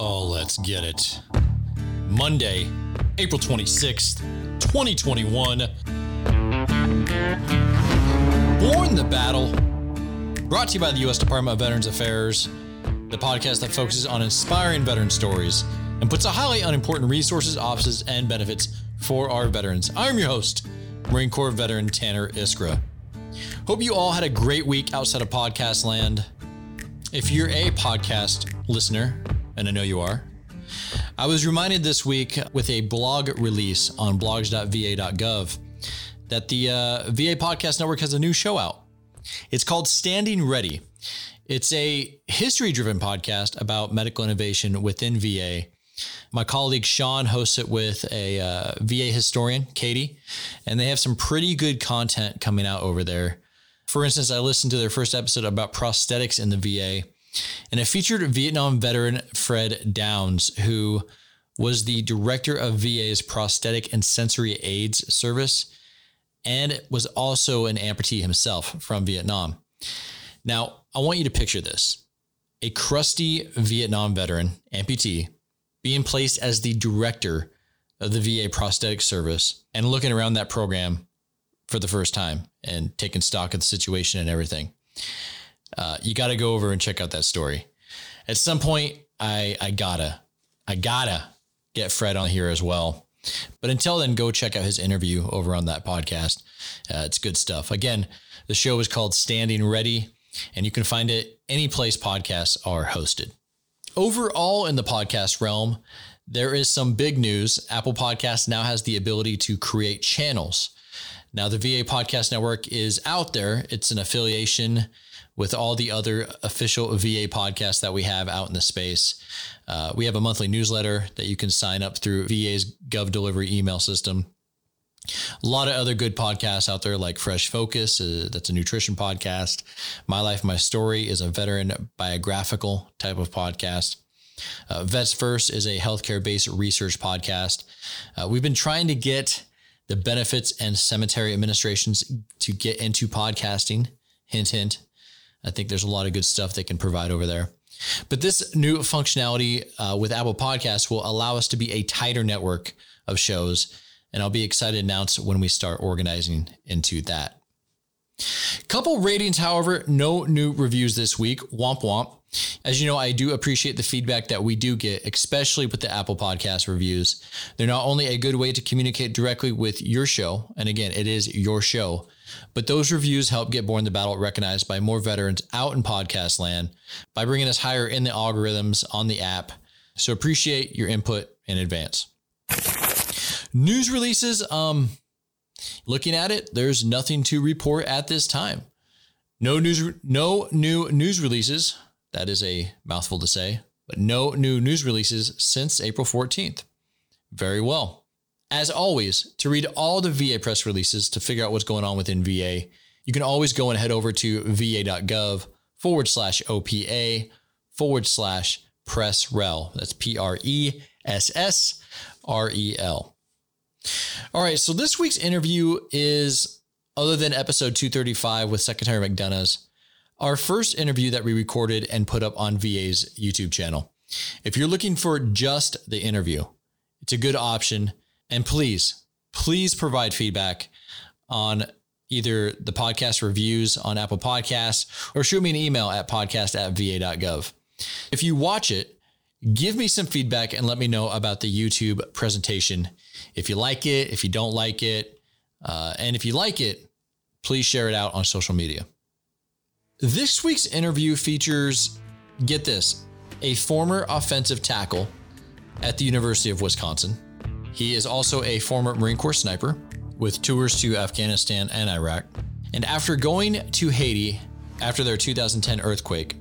Oh, let's get it. Monday, April 26th, 2021. Born the Battle, brought to you by the U.S. Department of Veterans Affairs, the podcast that focuses on inspiring veteran stories and puts a highlight on important resources, offices, and benefits for our veterans. I'm your host, Marine Corps veteran Tanner Iskra. Hope you all had a great week outside of podcast land. If you're a podcast listener, and I know you are, I was reminded this week with a blog release on blogs.va.gov that the uh, VA Podcast Network has a new show out. It's called Standing Ready. It's a history driven podcast about medical innovation within VA. My colleague Sean hosts it with a uh, VA historian, Katie, and they have some pretty good content coming out over there. For instance, I listened to their first episode about prosthetics in the VA, and it featured Vietnam veteran Fred Downs, who was the director of VA's prosthetic and sensory aids service and was also an amputee himself from Vietnam. Now, I want you to picture this a crusty Vietnam veteran, amputee, being placed as the director of the VA prosthetic service and looking around that program for the first time and taking stock of the situation and everything. Uh, you got to go over and check out that story. At some point, I I gotta I gotta get Fred on here as well. But until then, go check out his interview over on that podcast. Uh, it's good stuff. Again, the show is called Standing Ready, and you can find it any place podcasts are hosted. Overall, in the podcast realm, there is some big news. Apple Podcasts now has the ability to create channels. Now, the VA Podcast Network is out there, it's an affiliation with all the other official VA podcasts that we have out in the space. Uh, we have a monthly newsletter that you can sign up through VA's Gov Delivery email system. A lot of other good podcasts out there, like Fresh Focus, uh, that's a nutrition podcast. My Life, My Story is a veteran biographical type of podcast. Uh, Vets First is a healthcare based research podcast. Uh, we've been trying to get the benefits and cemetery administrations to get into podcasting. Hint, hint. I think there's a lot of good stuff they can provide over there. But this new functionality uh, with Apple Podcasts will allow us to be a tighter network of shows. And I'll be excited to announce when we start organizing into that. Couple ratings, however, no new reviews this week. Womp womp. As you know, I do appreciate the feedback that we do get, especially with the Apple Podcast reviews. They're not only a good way to communicate directly with your show, and again, it is your show, but those reviews help get Born the Battle recognized by more veterans out in podcast land by bringing us higher in the algorithms on the app. So appreciate your input in advance. News releases, um, looking at it, there's nothing to report at this time. No news, no new news releases that is a mouthful to say, but no new news releases since April 14th. Very well. As always, to read all the VA press releases to figure out what's going on within VA, you can always go and head over to va.gov forward slash OPA forward slash press rel. That's P R E S S R E L. All right, so this week's interview is, other than episode 235 with Secretary McDonough's, our first interview that we recorded and put up on VA's YouTube channel. If you're looking for just the interview, it's a good option. And please, please provide feedback on either the podcast reviews on Apple Podcasts or shoot me an email at podcast at va.gov. If you watch it, give me some feedback and let me know about the YouTube presentation. If you like it, if you don't like it, uh, and if you like it, please share it out on social media. This week's interview features, get this, a former offensive tackle at the University of Wisconsin. He is also a former Marine Corps sniper with tours to Afghanistan and Iraq. And after going to Haiti after their 2010 earthquake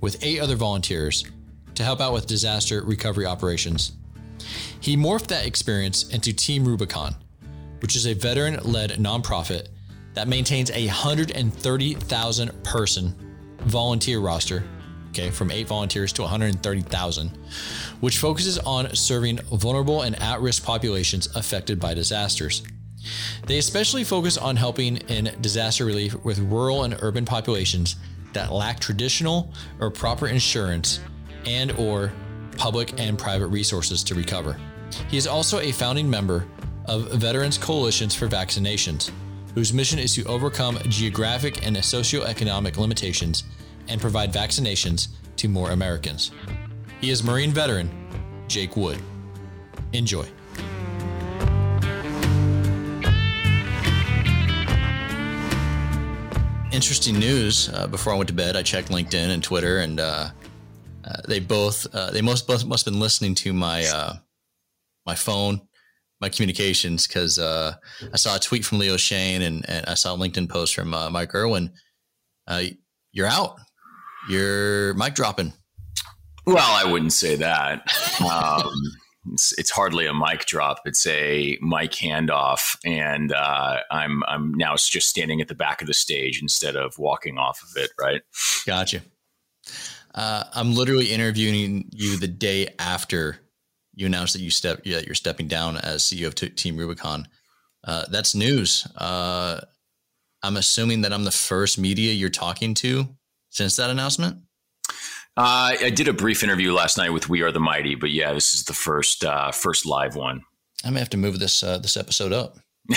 with eight other volunteers to help out with disaster recovery operations, he morphed that experience into Team Rubicon, which is a veteran led nonprofit that maintains a 130,000 person volunteer roster, okay, from eight volunteers to 130,000, which focuses on serving vulnerable and at risk populations affected by disasters. They especially focus on helping in disaster relief with rural and urban populations that lack traditional or proper insurance and or public and private resources to recover. He is also a founding member of Veterans Coalitions for Vaccinations, whose mission is to overcome geographic and socioeconomic limitations and provide vaccinations to more Americans. He is Marine veteran Jake Wood. Enjoy. Interesting news. Uh, before I went to bed, I checked LinkedIn and Twitter, and uh, uh, they both uh, they most must have been listening to my uh, my phone, my communications, because uh, I saw a tweet from Leo Shane and, and I saw a LinkedIn post from Mike Irwin. you're out. You're mic dropping. Well, I wouldn't say that. Um, it's, it's, hardly a mic drop. It's a mic handoff, and uh, I'm I'm now just standing at the back of the stage instead of walking off of it. Right? Gotcha. Uh, I'm literally interviewing you the day after you announced that you step yeah, you're stepping down as CEO of T- Team Rubicon. Uh, that's news. Uh, I'm assuming that I'm the first media you're talking to since that announcement. Uh, I did a brief interview last night with We Are the Mighty, but yeah, this is the first uh, first live one. I may have to move this uh, this episode up.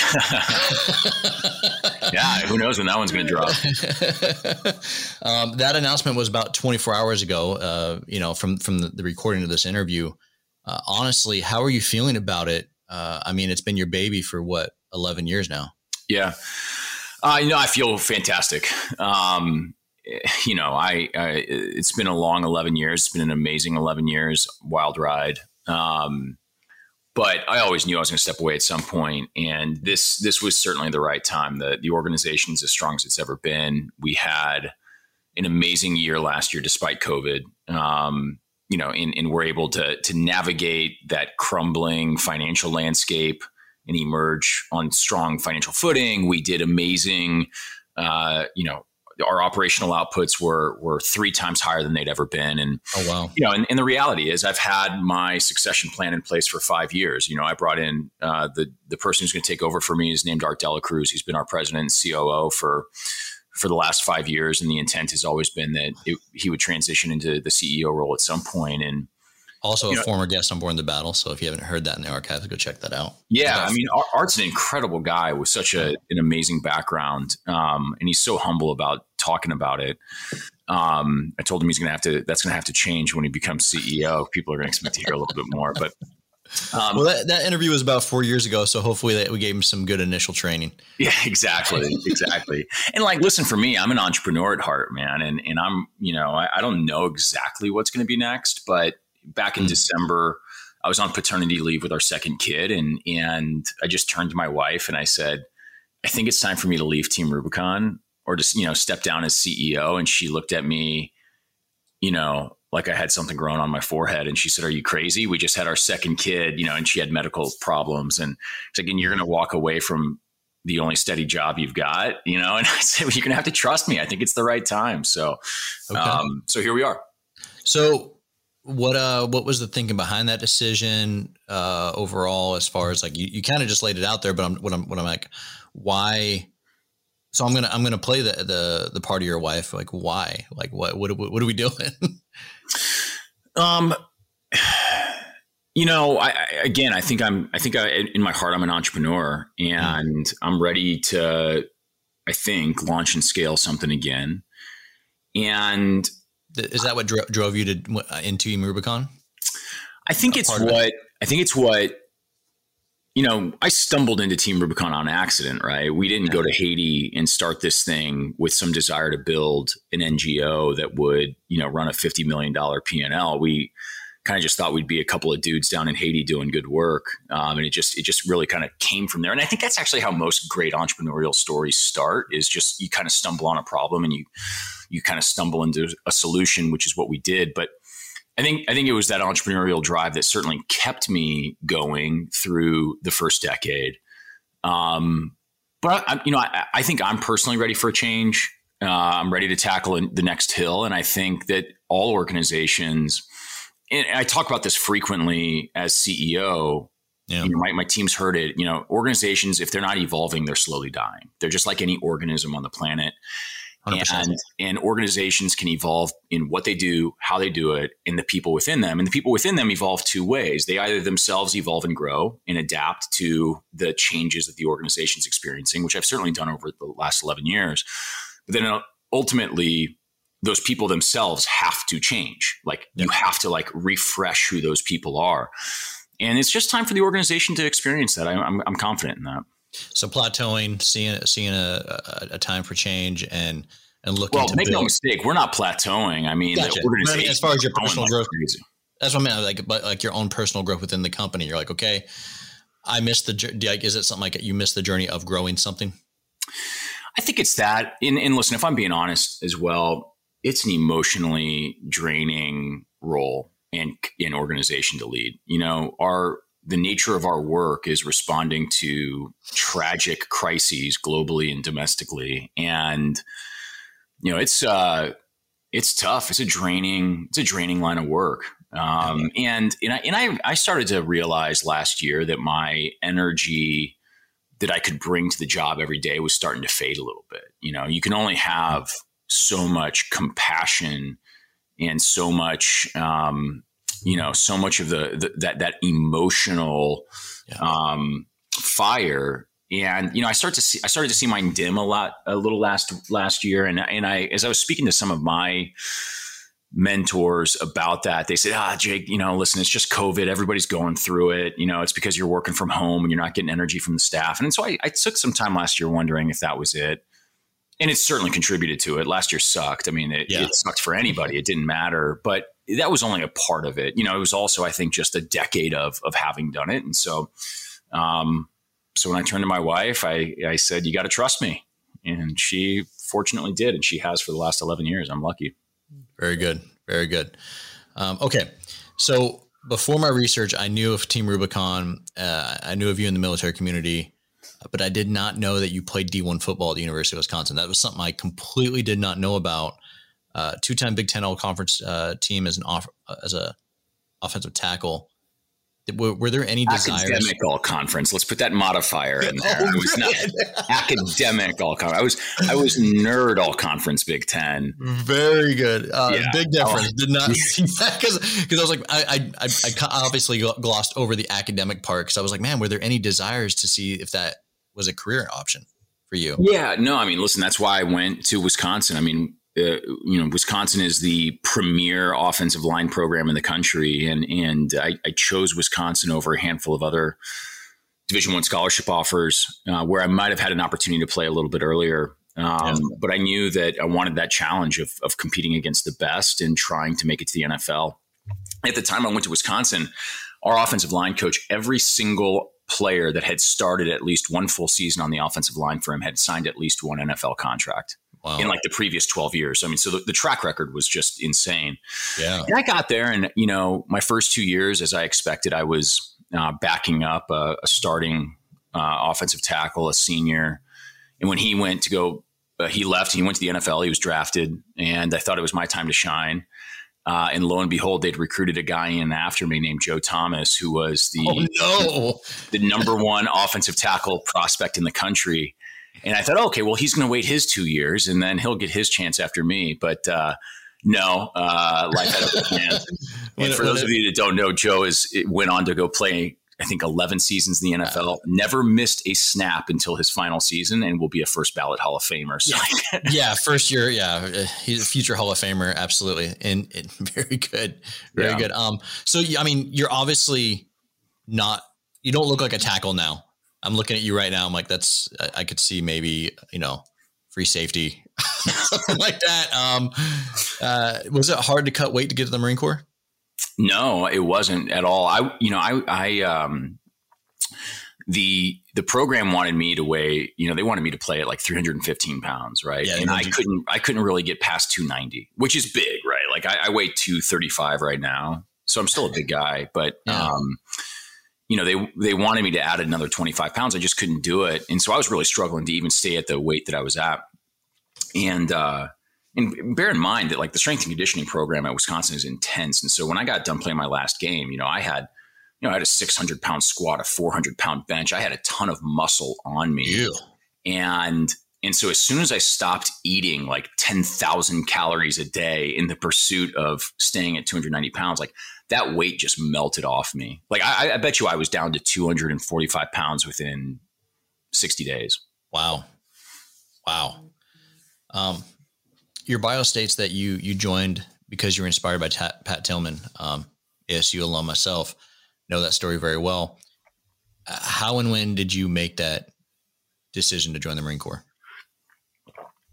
yeah, who knows when that one's going to drop? um, that announcement was about 24 hours ago. Uh, you know, from from the, the recording of this interview. Uh, honestly, how are you feeling about it? Uh, I mean, it's been your baby for what 11 years now. Yeah, uh, you know, I feel fantastic. Um, you know, I, I, it's been a long 11 years. It's been an amazing 11 years, wild ride. Um, but I always knew I was going to step away at some point, and this this was certainly the right time. the The organization's as strong as it's ever been. We had an amazing year last year, despite COVID. Um, you know, and, and we're able to to navigate that crumbling financial landscape and emerge on strong financial footing. We did amazing. Uh, you know, our operational outputs were were three times higher than they'd ever been. And oh wow, you know, and, and the reality is, I've had my succession plan in place for five years. You know, I brought in uh, the the person who's going to take over for me is named Art Delacruz. He's been our president and COO for for the last five years, and the intent has always been that it, he would transition into the CEO role at some point. And also a know, former guest on Born the Battle. So if you haven't heard that in the archives, go check that out. Yeah, I mean, Art's an incredible guy with such a, an amazing background, um, and he's so humble about talking about it. Um, I told him he's going to have to. That's going to have to change when he becomes CEO. People are going to expect to hear a little bit more. But um, well, that, that interview was about four years ago, so hopefully that we gave him some good initial training. Yeah, exactly, exactly. and like, listen, for me, I'm an entrepreneur at heart, man, and and I'm, you know, I, I don't know exactly what's going to be next, but back in mm. December, I was on paternity leave with our second kid, and and I just turned to my wife and I said, I think it's time for me to leave Team Rubicon or just you know step down as CEO. And she looked at me, you know, like I had something growing on my forehead, and she said, "Are you crazy? We just had our second kid, you know, and she had medical problems, and it's like, and you're going to walk away from." the only steady job you've got, you know, and I said, well, you're gonna have to trust me. I think it's the right time. So, okay. um, so here we are. So what uh what was the thinking behind that decision uh overall as far as like you, you kind of just laid it out there but I'm what I'm what I'm like why so I'm gonna I'm gonna play the the the part of your wife like why? Like what what what are we doing? Um you know I, I, again I think I'm I think I in my heart I'm an entrepreneur and mm. I'm ready to I think launch and scale something again. And is that what dro- drove you to uh, into Team Rubicon? I think it's what it? I think it's what you know. I stumbled into Team Rubicon on accident. Right, we didn't yeah. go to Haiti and start this thing with some desire to build an NGO that would you know run a fifty million dollar P and L. We kind of just thought we'd be a couple of dudes down in Haiti doing good work, um, and it just it just really kind of came from there. And I think that's actually how most great entrepreneurial stories start: is just you kind of stumble on a problem and you you kind of stumble into a solution, which is what we did. But I think I think it was that entrepreneurial drive that certainly kept me going through the first decade. Um, but I, you know, I, I, think I'm personally ready for a change. Uh, I'm ready to tackle the next hill, and I think that all organizations. And I talk about this frequently as CEO. Yeah. You know, my, my team's heard it. You know, organizations, if they're not evolving, they're slowly dying. They're just like any organism on the planet And, and organizations can evolve in what they do, how they do it, and the people within them. And the people within them evolve two ways. They either themselves evolve and grow and adapt to the changes that the organization's experiencing, which I've certainly done over the last 11 years. But then uh, ultimately, those people themselves have to change. Like yep. you have to like refresh who those people are. And it's just time for the organization to experience that. I, I'm, I'm confident in that. So plateauing, seeing seeing a, a, a time for change, and and looking. Well, make build. no mistake, we're not plateauing. I mean, gotcha. I mean, as far as your personal growth, crazy. that's what I mean. Like, but like your own personal growth within the company, you're like, okay, I missed the. Like, is it something like you missed the journey of growing something? I think it's that. And, and listen, if I'm being honest as well, it's an emotionally draining role and an organization to lead. You know, our the nature of our work is responding to tragic crises globally and domestically. And you know it's uh it's tough. It's a draining it's a draining line of work. Um, and and I, and I I started to realize last year that my energy that I could bring to the job every day was starting to fade a little bit. You know, you can only have so much compassion and so much um, you know so much of the, the that that emotional yeah. um, fire. And you know i start to see i started to see mine dim a lot a little last last year. And and i as i was speaking to some of my mentors about that they said ah jake you know listen it's just covid. Everybody's going through it. You know it's because you're working from home and you're not getting energy from the staff. And so i, I took some time last year wondering if that was it. And it certainly contributed to it. Last year sucked. I mean it, yeah. it sucked for anybody. It didn't matter. But that was only a part of it. You know, it was also, I think, just a decade of of having done it. And so, um, so when I turned to my wife, I I said, "You got to trust me," and she fortunately did, and she has for the last eleven years. I'm lucky. Very good, very good. Um, okay, so before my research, I knew of Team Rubicon. Uh, I knew of you in the military community, but I did not know that you played D1 football at the University of Wisconsin. That was something I completely did not know about uh, two-time Big Ten All Conference uh, team as an off uh, as a offensive tackle. Were, were, there any desires? Academic all conference. Let's put that modifier in there. Oh, I was not academic all conference. I was I was nerd all conference Big Ten. Very good. Uh, yeah. Big difference. Did not see that because because I was like I, I I obviously glossed over the academic part because I was like man were there any desires to see if that was a career option for you? Yeah. No. I mean, listen. That's why I went to Wisconsin. I mean, uh, you know, Wisconsin is the premier offensive line program in the country, and and I, I chose Wisconsin over a handful of other Division One scholarship offers uh, where I might have had an opportunity to play a little bit earlier. Um. But I knew that I wanted that challenge of, of competing against the best and trying to make it to the NFL. At the time I went to Wisconsin, our offensive line coach, every single player that had started at least one full season on the offensive line for him had signed at least one NFL contract wow. in like the previous 12 years. I mean, so the, the track record was just insane. Yeah. And I got there and, you know, my first two years, as I expected, I was uh, backing up a, a starting uh, offensive tackle, a senior. And when he went to go, uh, he left, he went to the NFL, he was drafted, and I thought it was my time to shine. Uh, and lo and behold, they'd recruited a guy in after me named Joe Thomas, who was the oh, no. the number one offensive tackle prospect in the country. And I thought, okay, well, he's going to wait his two years and then he'll get his chance after me. But uh, no, uh, life had other plans. and for those of you that don't know, Joe is went on to go play. I think 11 seasons in the NFL, never missed a snap until his final season, and will be a first ballot Hall of Famer. So. Yeah. yeah, first year, yeah, he's a future Hall of Famer, absolutely, and, and very good, very yeah. good. Um, so I mean, you're obviously not, you don't look like a tackle now. I'm looking at you right now. I'm like, that's I, I could see maybe you know free safety something like that. Um, uh, was it hard to cut weight to get to the Marine Corps? No, it wasn't at all. I you know I I um the the program wanted me to weigh you know they wanted me to play at like 315 pounds right yeah, and i couldn't i couldn't really get past 290 which is big right like i, I weigh 235 right now so i'm still a big guy but yeah. um you know, they they wanted me to add another 25 pounds. I just couldn't do it. And so I was really struggling to even stay at the weight that I was at. And uh and bear in mind that like the strength and conditioning program at Wisconsin is intense. And so when I got done playing my last game, you know, I had you know, I had a 600 pound squat, a 400 pound bench. I had a ton of muscle on me. Ew. And and so as soon as I stopped eating like 10,000 calories a day in the pursuit of staying at 290 pounds, like that weight just melted off me. Like I, I bet you I was down to 245 pounds within 60 days. Wow. Wow. Um, your bio states that you, you joined because you were inspired by Pat Tillman, um, ASU alum myself, know that story very well. Uh, how and when did you make that decision to join the Marine Corps?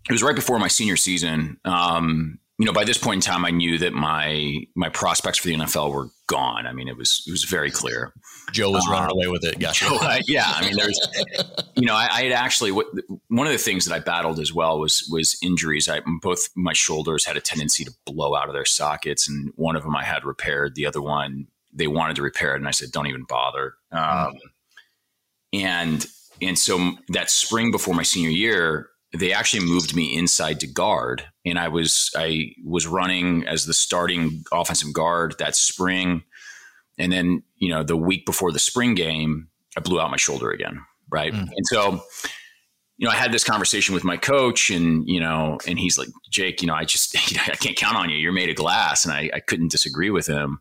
It was right before my senior season. Um, you know, by this point in time, I knew that my my prospects for the NFL were gone. I mean, it was it was very clear. Joe was running um, away with it. Gotcha. Joe, uh, yeah, I mean, there's, you know, I, I, had actually one of the things that I battled as well was was injuries. I both my shoulders had a tendency to blow out of their sockets, and one of them I had repaired. The other one they wanted to repair it, and I said, "Don't even bother." Um, mm. And and so that spring before my senior year, they actually moved me inside to guard and i was i was running as the starting offensive guard that spring. And then you know the week before the spring game i blew out my shoulder again right? Mm. and so you know i had this conversation with my coach and you know and he's like jake you know i just i can't count on you. You're made of glass. And I, I couldn't disagree with him.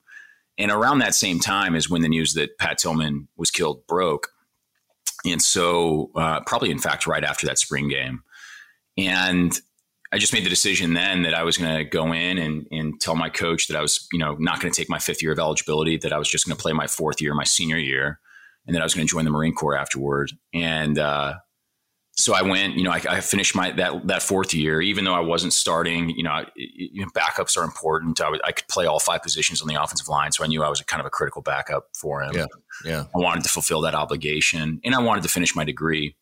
And around that same time is when the news that pat tillman was killed broke. And so uh, probably in fact right after that spring game and I just made the decision then that I was going to go in and, and tell my coach that I was, you know, not going to take my fifth year of eligibility, that I was just going to play my fourth year, my senior year, and that I was going to join the Marine Corps afterward. And uh, so I went, you know, I, I, finished my that that fourth year, even though I wasn't starting. You know, you know backups are important. I, I could play all five positions on the offensive line, so I knew I was a kind of a critical backup for him. Yeah, yeah. I wanted to fulfill that obligation, and I wanted to finish my degree.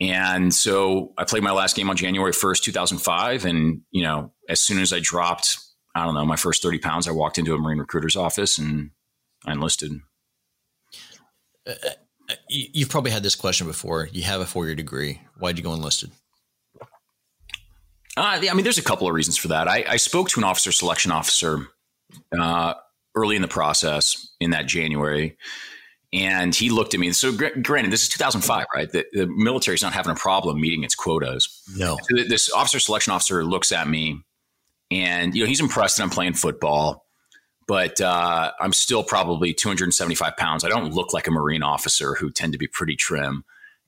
And so I played my last game on January 1st, 2005. And, you know, as soon as I dropped, I don't know, my first 30 pounds, I walked into a Marine recruiter's office and I enlisted. Uh, uh you've probably had this question before. You have a four year degree. Why'd you go enlisted? Uh, I mean, there's a couple of reasons for that. I, I spoke to an officer selection officer uh, early in the process in that January and he looked at me. So, granted, this is 2005, right? The, the military is not having a problem meeting its quotas. No. So this officer selection officer looks at me, and you know he's impressed that I'm playing football, but uh, I'm still probably 275 pounds. I don't look like a Marine officer who tend to be pretty trim.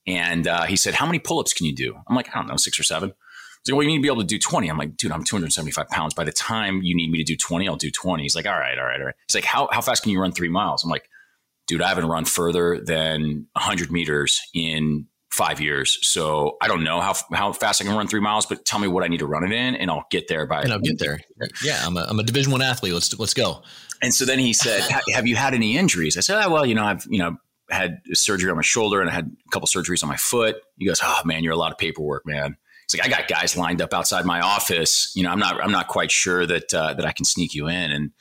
And uh, he said, "How many pull-ups can you do?" I'm like, "I don't know, six or seven. He's like, "Well, you need to be able to do 20." I'm like, "Dude, I'm 275 pounds. By the time you need me to do 20, I'll do 20." He's like, "All right, all right, all right." He's like, "How how fast can you run three miles?" I'm like dude, I haven't run further than 100 meters in five years. So I don't know how, how fast I can run three miles, but tell me what I need to run it in and I'll get there by. And I'll get there. Yeah. I'm a, I'm a division one athlete. Let's, let's go. And so then he said, have you had any injuries? I said, oh, well, you know, I've, you know, had surgery on my shoulder and I had a couple surgeries on my foot. He goes, oh man, you're a lot of paperwork, man. He's like, I got guys lined up outside my office. You know, I'm not, I'm not quite sure that, uh, that I can sneak you in. And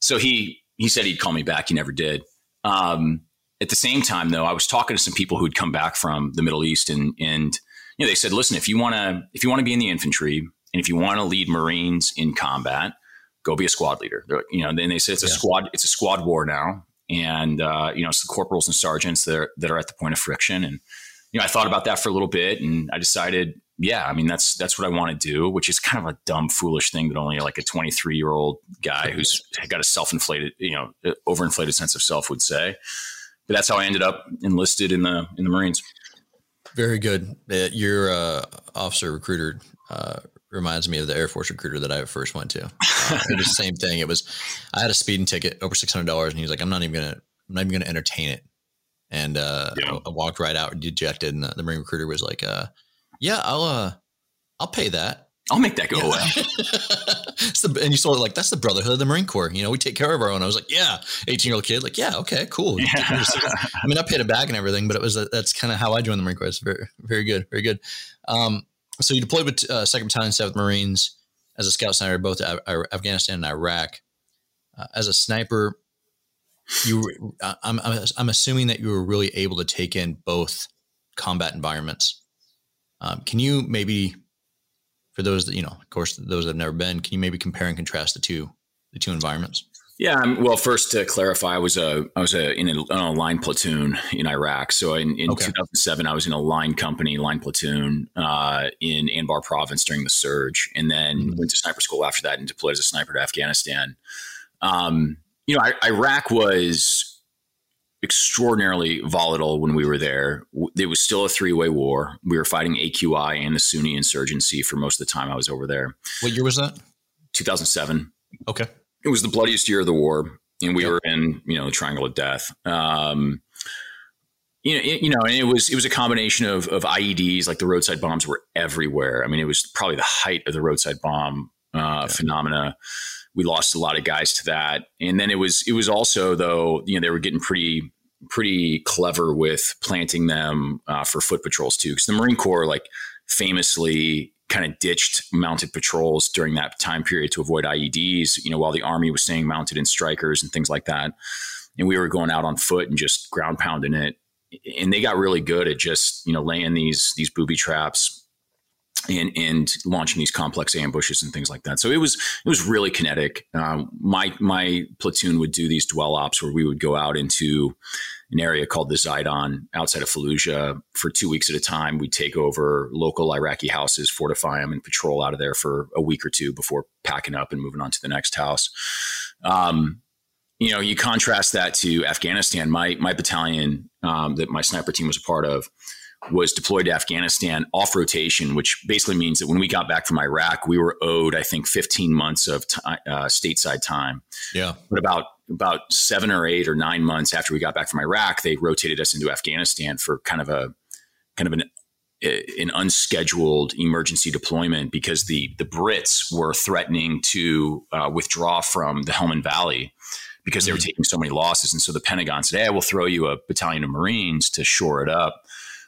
so he, he said he'd call me back. He never did. Um, at the same time, though, I was talking to some people who'd come back from the Middle East, and and you know they said, listen, if you want to if you want to be in the infantry, and if you want to lead Marines in combat, go be a squad leader. They're, you know, then they said it's a yeah. squad it's a squad war now, and uh, you know it's the corporals and sergeants that are, that are at the point of friction. And you know, I thought about that for a little bit, and I decided, yeah, I mean that's that's what I want to do, which is kind of a dumb, foolish thing that only like a 23 year old guy who's got a self inflated, you know, overinflated sense of self would say but that's how I ended up enlisted in the in the Marines. Very good. Uh, your uh, officer recruiter uh, reminds me of the Air Force recruiter that I first went to. Uh, it was the same thing. It was I had a speeding ticket over six hundred dollars, and he was like, "I'm not even gonna, I'm not even gonna entertain it." And uh, yeah. I, I, walked right out dejected, and the, the Marine recruiter was like, uh, "Yeah, I'll, uh, I'll pay that." I'll make that go yeah. away. the, and you saw it like that's the brotherhood of the Marine Corps. You know, we take care of our own. I was like, yeah, eighteen year old kid, like, yeah, okay, cool. Yeah. I mean, I paid it back and everything, but it was a, that's kind of how I joined the Marine Corps. It's very, very good, very good. Um, so you deployed with uh, Second Battalion, Seventh Marines as a scout sniper, both Afghanistan and Iraq. Uh, as a sniper, you, I'm, I'm, I'm assuming that you were really able to take in both combat environments. Um, can you maybe for those that you know, of course, those that have never been, can you maybe compare and contrast the two the two environments? Yeah, um, well, first to clarify, I was a I was a, in a, a line platoon in Iraq. So in, in okay. 2007, I was in a line company, line platoon uh, in Anbar province during the surge, and then mm-hmm. went to sniper school after that and deployed as a sniper to Afghanistan. Um, you know, I, Iraq was extraordinarily volatile when we were there. It was still a three way war. We were fighting AQI and the Sunni insurgency for most of the time I was over there. What year was that? 2007. Okay it was the bloodiest year of the war, and we yep. were in you know the Triangle of Death. Um, you know, it, you know, and it was it was a combination of of IEDs, like the roadside bombs were everywhere. I mean, it was probably the height of the roadside bomb uh, yeah. phenomena. We lost a lot of guys to that, and then it was it was also though you know they were getting pretty pretty clever with planting them uh, for foot patrols too, because the Marine Corps like famously kind of ditched mounted patrols during that time period to avoid IEDs, you know, while the army was staying mounted in Strykers and things like that. And we were going out on foot and just ground pounding it. And they got really good at just, you know, laying these these booby traps and and launching these complex ambushes and things like that. So it was it was really kinetic. Um, my my platoon would do these dwell ops where we would go out into an area called the Zaidan outside of Fallujah for two weeks at a time. We'd take over local Iraqi houses, fortify them, and patrol out of there for a week or two before packing up and moving on to the next house. Um, you know, you contrast that to Afghanistan. My my battalion um, that my sniper team was a part of was deployed to Afghanistan off rotation, which basically means that when we got back from Iraq, we were owed, I think, 15 months of t- uh, stateside time. Yeah. But about about seven or eight or nine months after we got back from Iraq, they rotated us into Afghanistan for kind of a kind of an an unscheduled emergency deployment because the the Brits were threatening to uh, withdraw from the Helmand Valley because they were mm-hmm. taking so many losses, and so the Pentagon said, "Hey, we'll throw you a battalion of Marines to shore it up."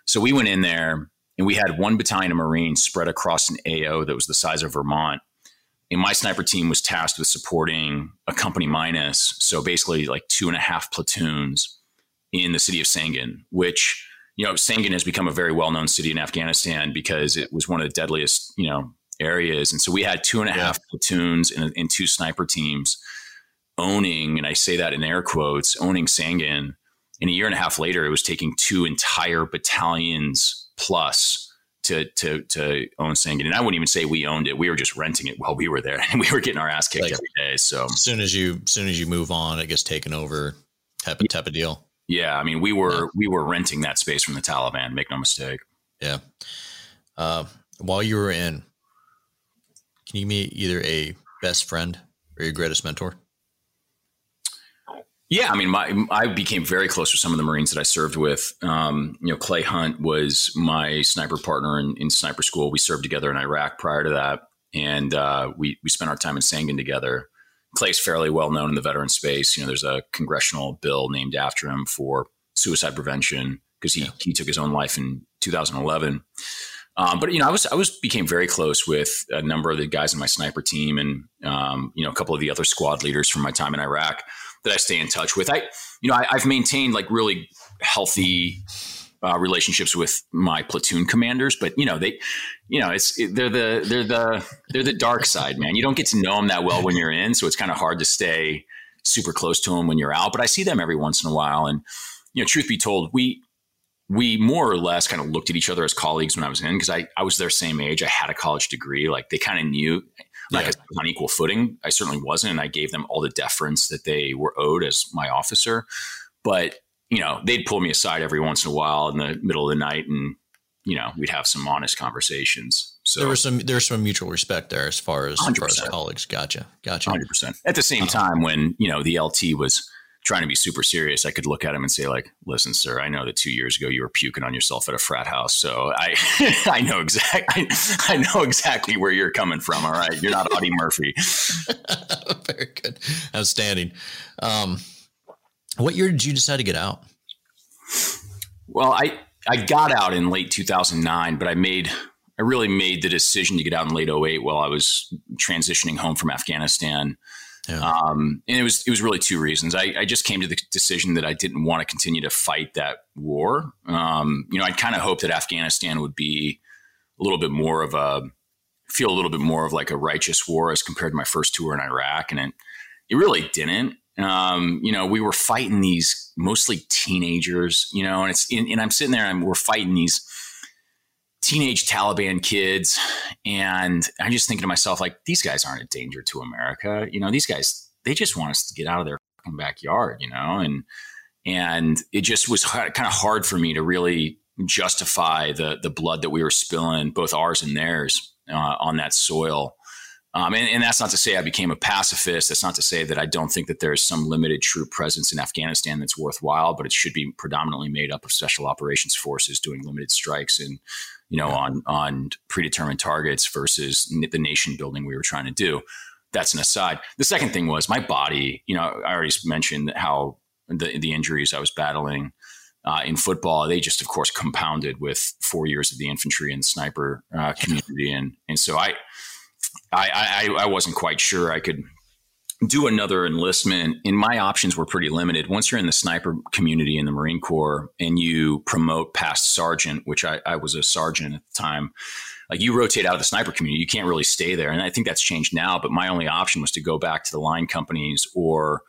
So we went in there and we had one battalion of Marines spread across an AO that was the size of Vermont and my sniper team was tasked with supporting a company minus, so basically like two and a half platoons in the city of Sangin, which you know Sangin has become a very well-known city in Afghanistan because it was one of the deadliest you know areas, and so we had two and a yeah. half platoons and, and two sniper teams owning, and I say that in air quotes, owning Sangin. And a year and a half later, it was taking two entire battalions plus to to to own Sangin. And I wouldn't even say we owned it. We were just renting it while we were there, and we were getting our ass kicked like, every day. So as soon as you as soon as you move on, it gets taken over. Type of type of deal. Yeah, I mean, we were yeah. we were renting that space from the Taliban. Make no mistake. Yeah. Uh, while you were in, can you meet either a best friend or your greatest mentor? Yeah, I mean, my I became very close with some of the Marines that I served with. Um, you know, Clay Hunt was my sniper partner in, in, sniper school. We served together in Iraq prior to that, and uh, we we spent our time in Sangin together. Clay's fairly well known in the veteran space. You know, there's a congressional bill named after him for suicide prevention because he yeah. he took his own life in 2011. Um, but you know, I was I was became very close with a number of the guys in my sniper team, and um, you know, a couple of the other squad leaders from my time in Iraq that I stay in touch with. I, you know, I, have maintained like really healthy uh, relationships with my platoon commanders, but you know, they, you know, it's it, they're the they're the they're the dark side, man. You don't get to know them that well when you're in, so it's kind of hard to stay super close to them when you're out. But I see them every once in a while, and you know, truth be told, we we more or less kind of looked at each other as colleagues when I was in because I, I was their same age. I had a college degree. Like they kind of knew like yeah. on equal footing. I certainly wasn't, and I gave them all the deference that they were owed as my officer. But you know, they'd pull me aside every once in a while in the middle of the night, and you know, we'd have some honest conversations. So there was some there's some mutual respect there as far as, as, far as colleagues. Gotcha, gotcha. Hundred percent. At the same uh-huh. time, when you know the LT was trying to be super serious, I could look at him and say, like, listen, sir, I know that two years ago you were puking on yourself at a frat house. So I I know exactly I, I, know exactly where you're coming from. All right. You're not Audie Murphy. Very good. Outstanding. Um, what year did you decide to get out? Well, I I got out in late 2009, but I made I really made the decision to get out in late 08 while I was transitioning home from Afghanistan. Yeah. Um, and it was it was really two reasons. I, I, just came to the decision that I didn't want to continue to fight that war. Um, you know, I'd kind of hoped that Afghanistan would be a little bit more of a feel a little bit more of like a righteous war as compared to my first tour in Iraq, and it it really didn't. Um, you know, we were fighting these mostly teenagers, you know, and it's, and, and I'm sitting there and we're fighting these teenage Taliban kids. And I'm just thinking to myself, like, these guys aren't a danger to America. You know, these guys, they just want us to get out of their backyard, you know, and, and it just was kind of hard for me to really justify the the blood that we were spilling, both ours and theirs, uh, on that soil. Um, and, and, that's not to say I became a pacifist. That's not to say that I don't think that there's some limited true presence in Afghanistan that's worthwhile, but it should be predominantly made up of special operations forces doing limited strikes and you know yeah. on on predetermined targets versus the nation building we were trying to do. That's an aside. The second thing was my body. You know, I already mentioned how the the injuries I was battling uh, in football, they just, of course, compounded with four years of the infantry and sniper uh, community, and and so I, I, I, I wasn't quite sure I could do another enlistment. And my options were pretty limited. Once you're in the sniper community in the Marine Corps and you promote past sergeant, which I, I was a sergeant at the time, like you rotate out of the sniper community, you can't really stay there. And I think that's changed now. But my only option was to go back to the line companies or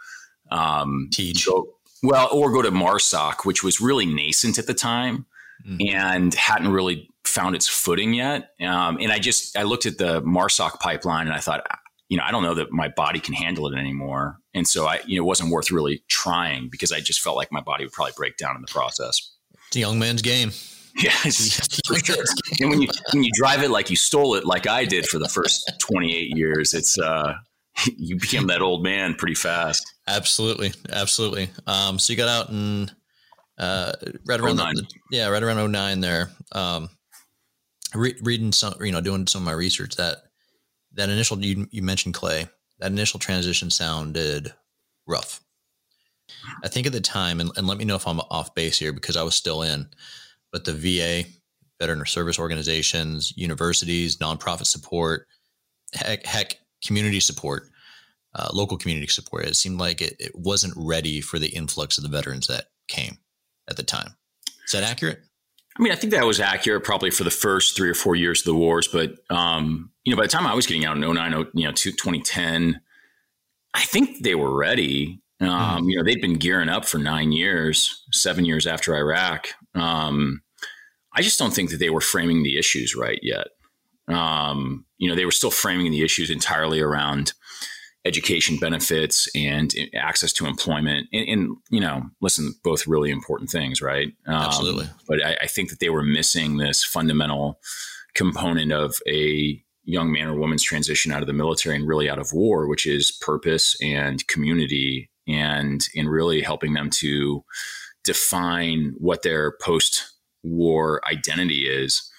um, teach. Go, well, or go to MARSOC, which was really nascent at the time mm-hmm. and hadn't really found its footing yet. Um, and I just I looked at the MARSOC pipeline and I thought, you know, I don't know that my body can handle it anymore. And so I, you know, it wasn't worth really trying because I just felt like my body would probably break down in the process. It's a young man's game. Yeah, for sure. and when you when you drive it like you stole it, like I did for the first twenty eight years, it's uh, you became that old man pretty fast. Absolutely, absolutely. Um, so you got out and uh, right around the, yeah, right around 09 there. Um, re- reading some, you know, doing some of my research that that initial you, you mentioned Clay, that initial transition sounded rough. I think at the time, and, and let me know if I'm off base here because I was still in, but the VA, veteran service organizations, universities, nonprofit support, heck, heck community support, uh, local community support. It seemed like it, it wasn't ready for the influx of the veterans that came at the time. Is that accurate? I mean, I think that was accurate probably for the first three or four years of the wars. But, um, you know, by the time I was getting out in 09, you know, 2010, I think they were ready. Um, mm-hmm. You know, they'd been gearing up for nine years, seven years after Iraq. Um, I just don't think that they were framing the issues right yet. Um, you know, they were still framing the issues entirely around education benefits and access to employment. And, and, you know, listen, both really important things, right? Um, Absolutely. But I, I, think that they were missing this fundamental component of a young man or woman's transition out of the military and really out of war, which is purpose and community, and in really helping them to define what their post-war identity is.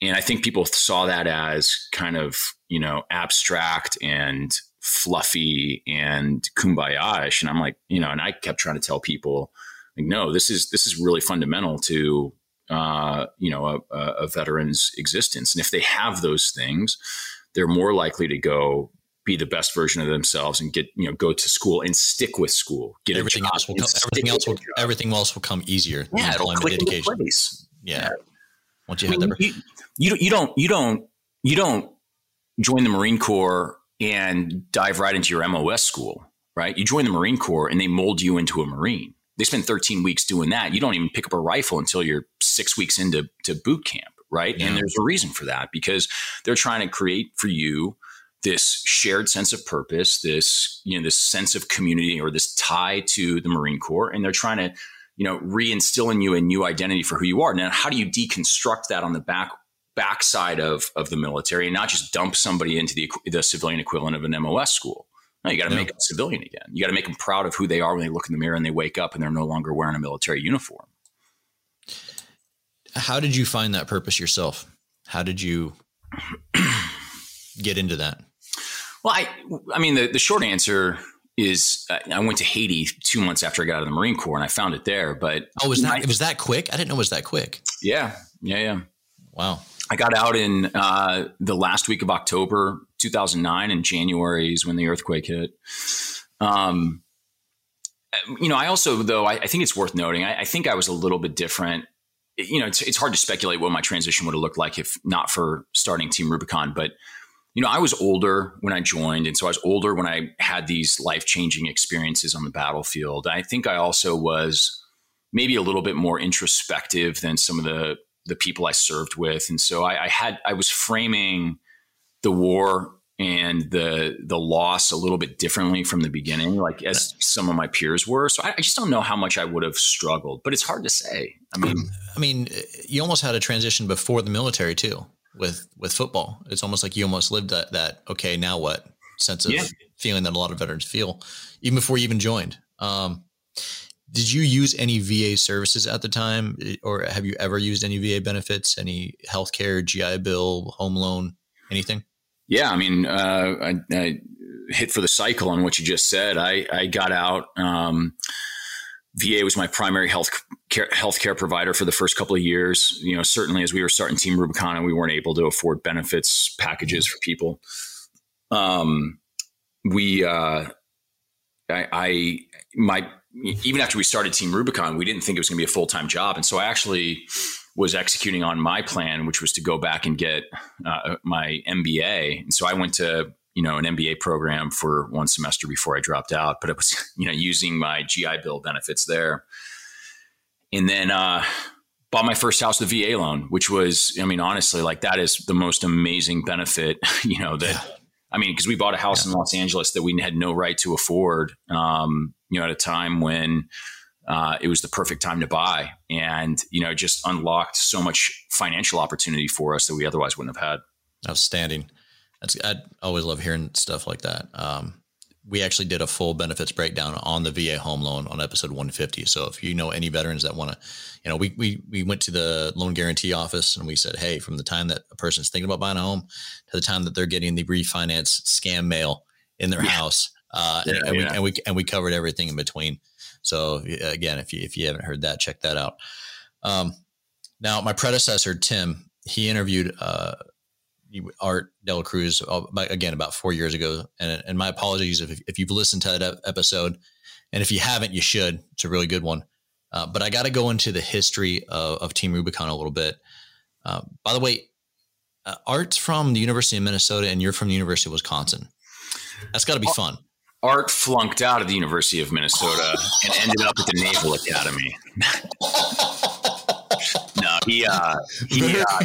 And I think people saw that as kind of you know abstract and fluffy and kumbaya-ish. and i'm like you know and i kept trying to tell people like no this is this is really fundamental to uh, you know a, a veteran's existence and if they have those things they're more likely to go be the best version of themselves and get you know go to school and stick with school get everything else will come, everything else will everything else will come easier yeah it'll click into place. Yeah. yeah once you I mean, have you, you, you don't you don't you don't join the marine corps and dive right into your MOS school, right? You join the Marine Corps and they mold you into a Marine. They spend 13 weeks doing that. You don't even pick up a rifle until you're six weeks into to boot camp, right? Yeah. And there's a reason for that because they're trying to create for you this shared sense of purpose, this you know this sense of community or this tie to the Marine Corps, and they're trying to you know reinstill in you a new identity for who you are. Now, how do you deconstruct that on the back backside of of the military and not just dump somebody into the the civilian equivalent of an MOS school. No, you got to yeah. make them civilian again. You got to make them proud of who they are when they look in the mirror and they wake up and they're no longer wearing a military uniform. How did you find that purpose yourself? How did you get into that? Well, I I mean the the short answer is uh, I went to Haiti two months after I got out of the Marine Corps and I found it there. But oh, was that I, it was that quick? I didn't know it was that quick. Yeah, yeah, yeah. Wow. I got out in uh, the last week of October 2009, and January is when the earthquake hit. Um, you know, I also, though, I, I think it's worth noting, I, I, think I was a little bit different. You know, it's, it's hard to speculate what my transition would have looked like if not for starting Team Rubicon, but you know, I was older when I joined. And so I was older when I had these life changing experiences on the battlefield. I think I also was maybe a little bit more introspective than some of the, the people I served with. And so I, I had, I was framing the war and the the loss a little bit differently from the beginning, like as some of my peers were. So I, I, just don't know how much I would have struggled, but it's hard to say. I mean, I mean, you almost had a transition before the military too with with football. It's almost like you almost lived that that okay, now what sense of yeah. feeling that a lot of veterans feel even before you even joined. Um, did you use any VA services at the time, or have you ever used any VA benefits, any healthcare, GI Bill, home loan, anything? Yeah, I mean, uh, I, I, hit for the cycle on what you just said. I, I got out. Um, VA was my primary health care, healthcare provider for the first couple of years. You know, certainly as we were starting Team Rubicon, we weren't able to afford benefits packages for people. Um, we, uh, I, I, my, even after we started Team Rubicon, we didn't think it was going to be a full time job, and so I actually was executing on my plan, which was to go back and get uh, my MBA. And so I went to you know an MBA program for one semester before I dropped out, but it was you know using my GI Bill benefits there, and then uh, bought my first house with a VA loan, which was I mean honestly like that is the most amazing benefit you know that. Yeah. I mean, because we bought a house yeah. in Los Angeles that we had no right to afford, um, you know, at a time when uh, it was the perfect time to buy, and you know, just unlocked so much financial opportunity for us that we otherwise wouldn't have had. Outstanding. That's I always love hearing stuff like that. Um, we actually did a full benefits breakdown on the VA home loan on episode 150. So if you know any veterans that want to, you know, we, we, we went to the loan guarantee office and we said, Hey, from the time that a person's thinking about buying a home to the time that they're getting the refinance scam mail in their yeah. house. Uh, yeah, and, and, yeah. we, and we, and we covered everything in between. So again, if you, if you haven't heard that, check that out. Um, now my predecessor, Tim, he interviewed, uh, Art Dela Cruz uh, again about four years ago. And, and my apologies if, if you've listened to that episode. And if you haven't, you should. It's a really good one. Uh, but I got to go into the history of, of, Team Rubicon a little bit. Uh, by the way, uh, Art's from the University of Minnesota and you're from the University of Wisconsin. That's got to be fun. Art flunked out of the University of Minnesota and ended up at the Naval Academy. no, he, uh, he, uh,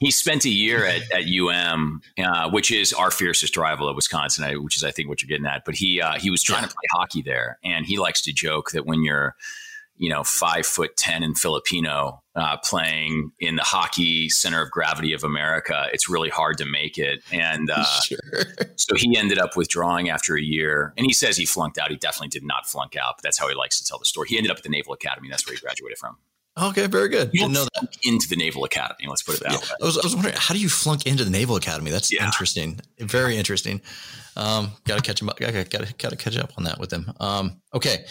he spent a year at, at UM, uh, which is our fiercest rival at Wisconsin, which is I think what you're getting at. But he uh, he was trying to play hockey there, and he likes to joke that when you're you know five foot ten and Filipino uh, playing in the hockey center of gravity of America, it's really hard to make it. And uh, sure. so he ended up withdrawing after a year. And he says he flunked out. He definitely did not flunk out, but that's how he likes to tell the story. He ended up at the Naval Academy. That's where he graduated from. Okay, very good. You Didn't know that. into the Naval Academy. Let's put it that yeah. way. I was, I was wondering, how do you flunk into the Naval Academy? That's yeah. interesting. Very interesting. Um, got to catch him up. Got to got to catch up on that with him. Um, okay.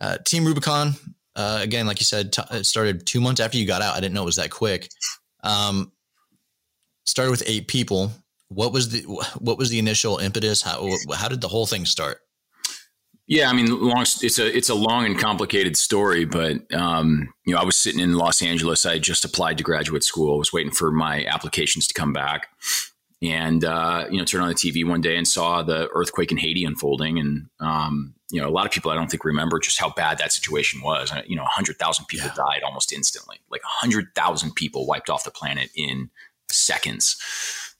Uh, Team Rubicon. Uh, again, like you said, t- it started two months after you got out. I didn't know it was that quick. Um, started with eight people. What was the what was the initial impetus? How how did the whole thing start? Yeah, I mean, long, it's a it's a long and complicated story, but um, you know, I was sitting in Los Angeles. I had just applied to graduate school. I was waiting for my applications to come back, and uh, you know, turned on the TV one day and saw the earthquake in Haiti unfolding. And um, you know, a lot of people I don't think remember just how bad that situation was. Uh, you know, hundred thousand people yeah. died almost instantly. Like hundred thousand people wiped off the planet in seconds,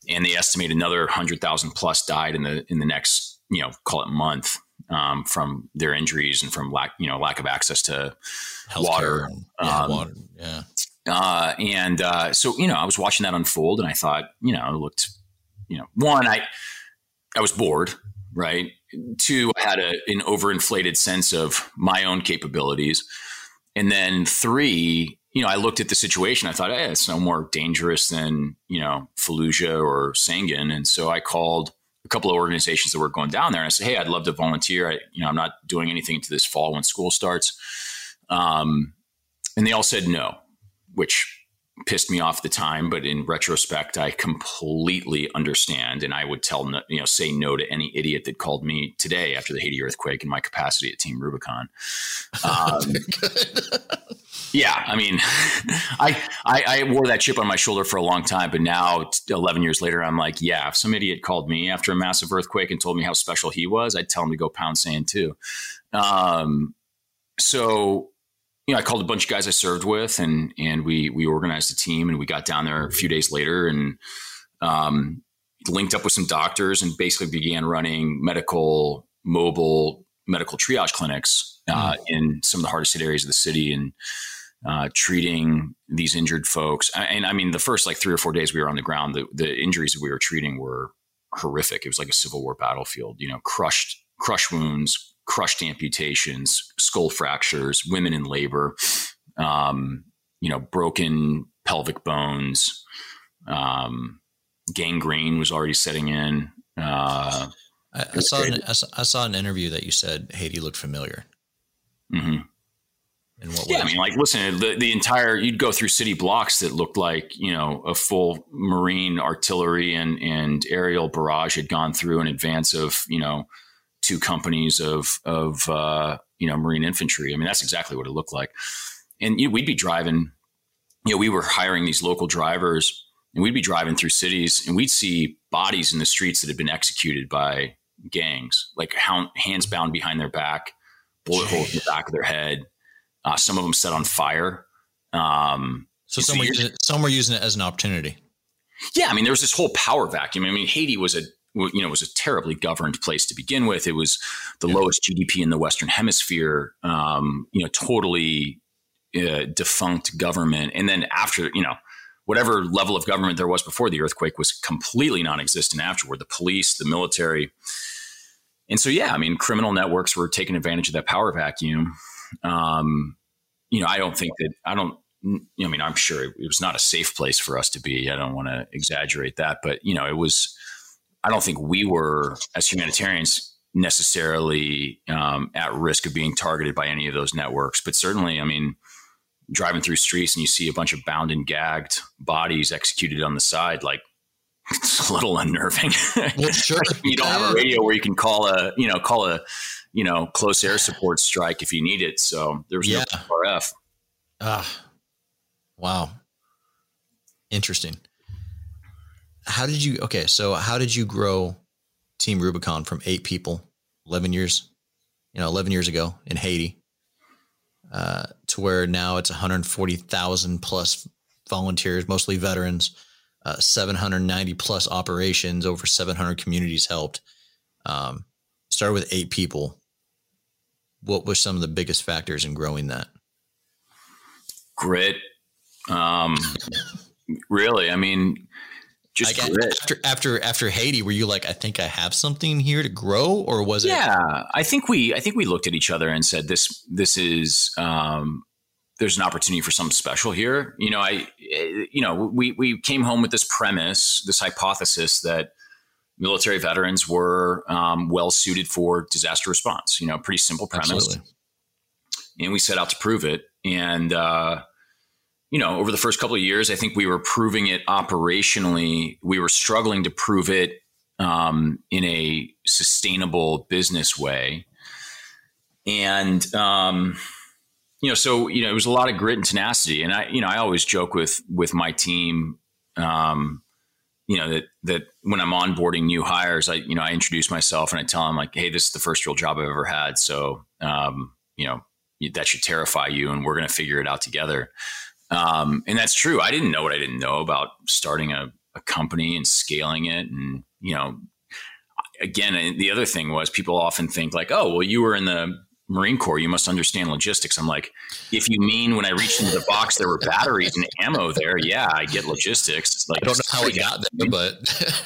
and they estimate another hundred thousand plus died in the in the next you know call it month um, from their injuries and from lack, you know, lack of access to Healthcare water. yeah, um, water. Yeah. Uh, and uh, so, you know, I was watching that unfold, and I thought, you know, it looked, you know, one, I, I was bored, right? Two, I had a, an overinflated sense of my own capabilities, and then three, you know, I looked at the situation. I thought, hey, it's no more dangerous than you know Fallujah or Sangin, and so I called a couple of organizations that were going down there. And I said, Hey, I'd love to volunteer. I, you know, I'm not doing anything to this fall when school starts. Um, and they all said no, which pissed me off at the time, but in retrospect, I completely understand. And I would tell, you know, say no to any idiot that called me today after the Haiti earthquake in my capacity at Team Rubicon. Um, yeah, I mean, I, I, I wore that chip on my shoulder for a long time, but now, eleven years later, I'm like, yeah, if some idiot called me after a massive earthquake and told me how special he was, I'd tell him to go pound sand too. Um, so you know, I called a bunch of guys I served with, and and we we organized a team, and we got down there a few days later, and um, linked up with some doctors, and basically began running medical mobile medical triage clinics uh, mm. in some of the hardest hit areas of the city, and uh, treating these injured folks. And I mean, the first like three or four days we were on the ground, the the injuries that we were treating were horrific. It was like a Civil War battlefield. You know, crushed crush wounds, crushed amputations, skull fractures, women in labor, um, you know, broken pelvic bones, um, gangrene was already setting in. Uh, I, I, saw an, I saw an interview that you said Haiti looked familiar. Mm-hmm. yeah, I mean, like, listen, the, the entire you'd go through city blocks that looked like you know a full Marine artillery and and aerial barrage had gone through in advance of you know two companies of of uh, you know Marine infantry. I mean, that's exactly what it looked like. And you know, we'd be driving. You know, we were hiring these local drivers, and we'd be driving through cities, and we'd see bodies in the streets that had been executed by gangs, like hands bound behind their back, bullet holes in the back of their head. Uh, some of them set on fire. Um, so some were, using it, some were using it as an opportunity. Yeah, I mean, there was this whole power vacuum. I mean, Haiti was a you know was a terribly governed place to begin with. It was the yeah. lowest GDP in the Western Hemisphere. Um, you know, totally uh, defunct government, and then after you know whatever level of government there was before the earthquake was completely non-existent afterward. The police, the military, and so yeah, I mean, criminal networks were taking advantage of that power vacuum. Um, you know, I don't think that I don't. I mean, I'm sure it was not a safe place for us to be. I don't want to exaggerate that, but you know, it was I don't think we were as humanitarians necessarily um, at risk of being targeted by any of those networks. But certainly, I mean, driving through streets and you see a bunch of bound and gagged bodies executed on the side, like it's a little unnerving. Well, sure. you don't have a radio where you can call a, you know, call a, you know, close air support strike if you need it. So there was yeah. no RF. Ah, wow. Interesting how did you okay so how did you grow team rubicon from eight people 11 years you know 11 years ago in haiti uh, to where now it's 140000 plus volunteers mostly veterans uh, 790 plus operations over 700 communities helped. Um, started with eight people. What were some of the biggest factors in growing that? Grit. Um, really i mean just after after after Haiti, were you like, I think I have something here to grow, or was it? Yeah, I think we I think we looked at each other and said this this is um, there's an opportunity for something special here. You know, I you know we we came home with this premise, this hypothesis that military veterans were um, well suited for disaster response. You know, pretty simple premise, Absolutely. and we set out to prove it. And uh, you know, over the first couple of years, I think we were proving it operationally. We were struggling to prove it um, in a sustainable business way. And, um, you know, so, you know, it was a lot of grit and tenacity. And I, you know, I always joke with, with my team, um, you know, that, that when I'm onboarding new hires, I, you know, I introduce myself and I tell them like, Hey, this is the first real job I've ever had. So, um, you know, that should terrify you and we're going to figure it out together. Um, and that's true. I didn't know what I didn't know about starting a, a company and scaling it. And, you know, again, the other thing was people often think like, oh, well, you were in the Marine Corps, you must understand logistics. I'm like, if you mean when I reached into the box, there were batteries and ammo there, yeah, I get logistics. Like, I don't know how we got there, but.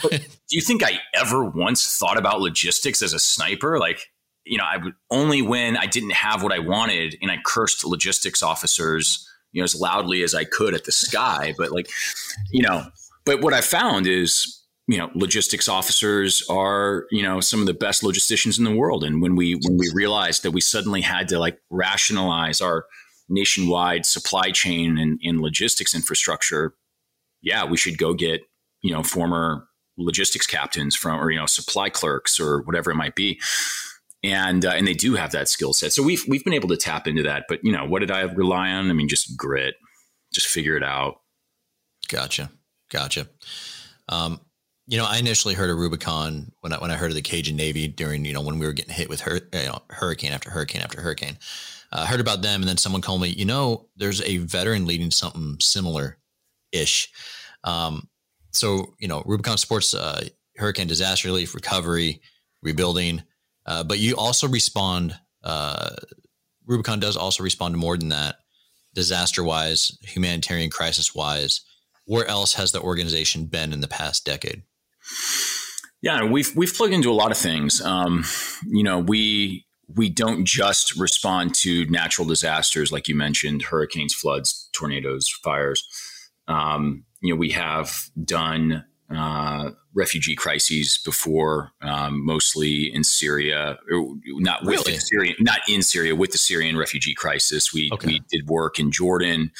but do you think I ever once thought about logistics as a sniper? Like, you know, I would only when I didn't have what I wanted and I cursed logistics officers you know, as loudly as I could at the sky. But like, you know, but what I found is, you know, logistics officers are, you know, some of the best logisticians in the world. And when we when we realized that we suddenly had to like rationalize our nationwide supply chain and, and logistics infrastructure, yeah, we should go get you know former logistics captains from or you know supply clerks or whatever it might be and uh, and they do have that skill set. So we've we've been able to tap into that. But you know what did i rely on? I mean just grit. Just figure it out. Gotcha. Gotcha. Um, you know i initially heard of rubicon when i when i heard of the cajun navy during you know when we were getting hit with hur- you know, hurricane after hurricane after hurricane. Uh, i uh, heard about them and then someone called me you know there's a veteran leading something similar ish um, so you know Rubicon supports uh, hurricane disaster relief, recovery, rebuilding, uh, but you also respond. Uh, Rubicon does also respond to more than that, disaster wise, humanitarian crisis wise. Where else has the organization been in the past decade? Yeah, we've we've plugged into a lot of things. Um, you know, we we don't just respond to natural disasters like you mentioned, hurricanes, floods, tornadoes, fires. Um, you know, we have done uh, refugee crises before, um, mostly in Syria, not with really? the Syrian, not in Syria, with the Syrian refugee crisis. We okay. we did work in Jordan.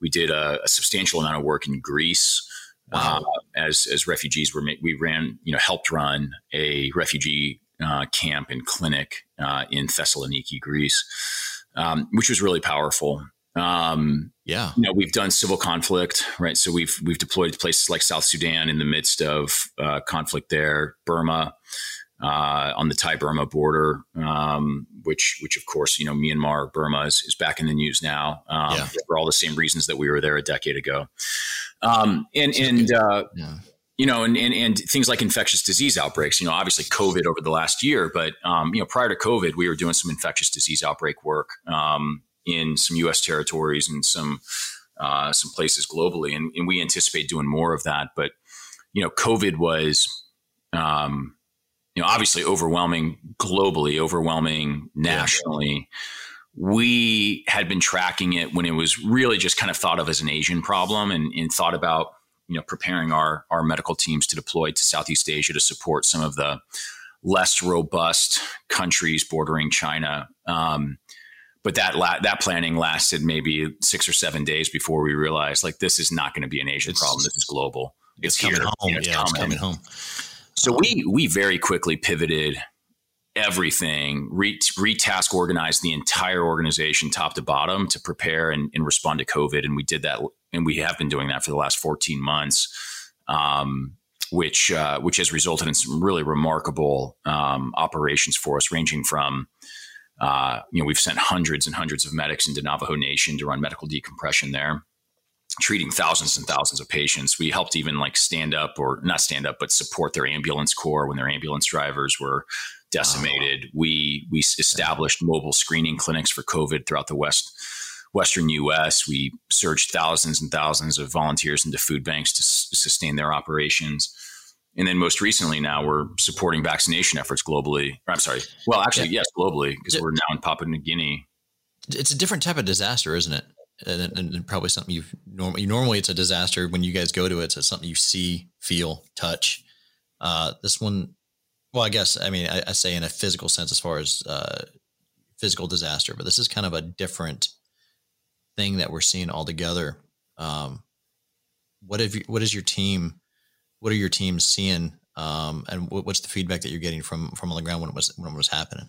We did a, a substantial amount of work in Greece. Wow. Uh, as as refugees were, we ran, you know, helped run a refugee uh, camp and clinic uh, in Thessaloniki, Greece, um, which was really powerful. Um, yeah, you know, we've done civil conflict, right? So we've we've deployed to places like South Sudan in the midst of uh, conflict there, Burma, uh, on the Thai Burma border, um, which which of course you know Myanmar Burma is, is back in the news now um, yeah. for all the same reasons that we were there a decade ago, um, and and. Uh, yeah you know, and, and, and things like infectious disease outbreaks, you know, obviously COVID over the last year, but, um, you know, prior to COVID, we were doing some infectious disease outbreak work, um, in some U.S. territories and some uh, some places globally, and, and, we anticipate doing more of that. But you know, COVID was um, you know obviously overwhelming globally, overwhelming nationally. We had been tracking it when it was really just kind of thought of as an Asian problem, and, and thought about you know preparing our our medical teams to deploy to Southeast Asia to support some of the less robust countries bordering China. Um, but that la- that planning lasted maybe six or seven days before we realized like this is not going to be an Asian it's, problem. This is global. It's, it's here. Home. You know, it's yeah, coming. it's coming home. So um, we we very quickly pivoted everything, re- retask, organized the entire organization top to bottom to prepare and, and, respond to COVID. And we did that, and we have been doing that for the last 14 months, um, which uh, which has resulted in some really remarkable um, operations for us, ranging from uh, you know, we've sent hundreds and hundreds of medics into Navajo Nation to run medical decompression there, treating thousands and thousands of patients. We helped even like stand up or not stand up, but support their ambulance corps when their ambulance drivers were decimated. Wow. We we established mobile screening clinics for COVID throughout the west western U.S. We surged thousands and thousands of volunteers into food banks to s- sustain their operations. And then most recently, now we're supporting vaccination efforts globally. I'm sorry. Well, actually, yeah. yes, globally, because we're now in Papua New Guinea. It's a different type of disaster, isn't it? And, and probably something you've normally normally it's a disaster when you guys go to it. It's something you see, feel, touch. Uh, this one, well, I guess I mean I, I, say in a physical sense as far as uh, physical disaster, but this is kind of a different thing that we're seeing altogether. Um, what have you? What is your team? What are your teams seeing, um, and what's the feedback that you're getting from from on the ground when it was when it was happening?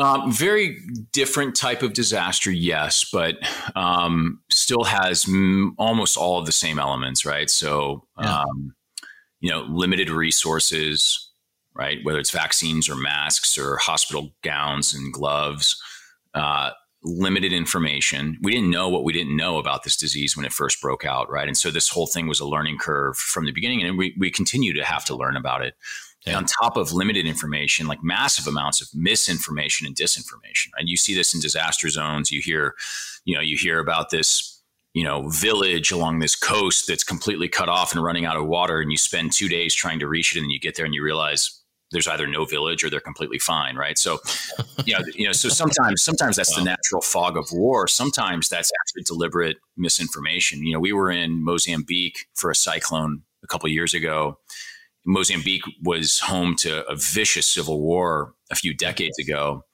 Um, very different type of disaster, yes, but um, still has m- almost all of the same elements, right? So, yeah. um, you know, limited resources, right? Whether it's vaccines or masks or hospital gowns and gloves, uh, limited information. We didn't know what we didn't know about this disease when it first broke out, right? And so this whole thing was a learning curve from the beginning, and we, we continue to have to learn about it. Yeah. on top of limited information, like massive amounts of misinformation and disinformation. And you see this in disaster zones. You hear, you know, you hear about this, you know, village along this coast that's completely cut off and running out of water, and you spend two days trying to reach it, and you get there and you realize there's either no village or they're completely fine, right? So, you know, you know, so sometimes sometimes that's wow. the natural fog of war. Sometimes that's actually deliberate misinformation. You know, we were in Mozambique for a cyclone a couple years ago. Mozambique was home to a vicious civil war a few decades ago.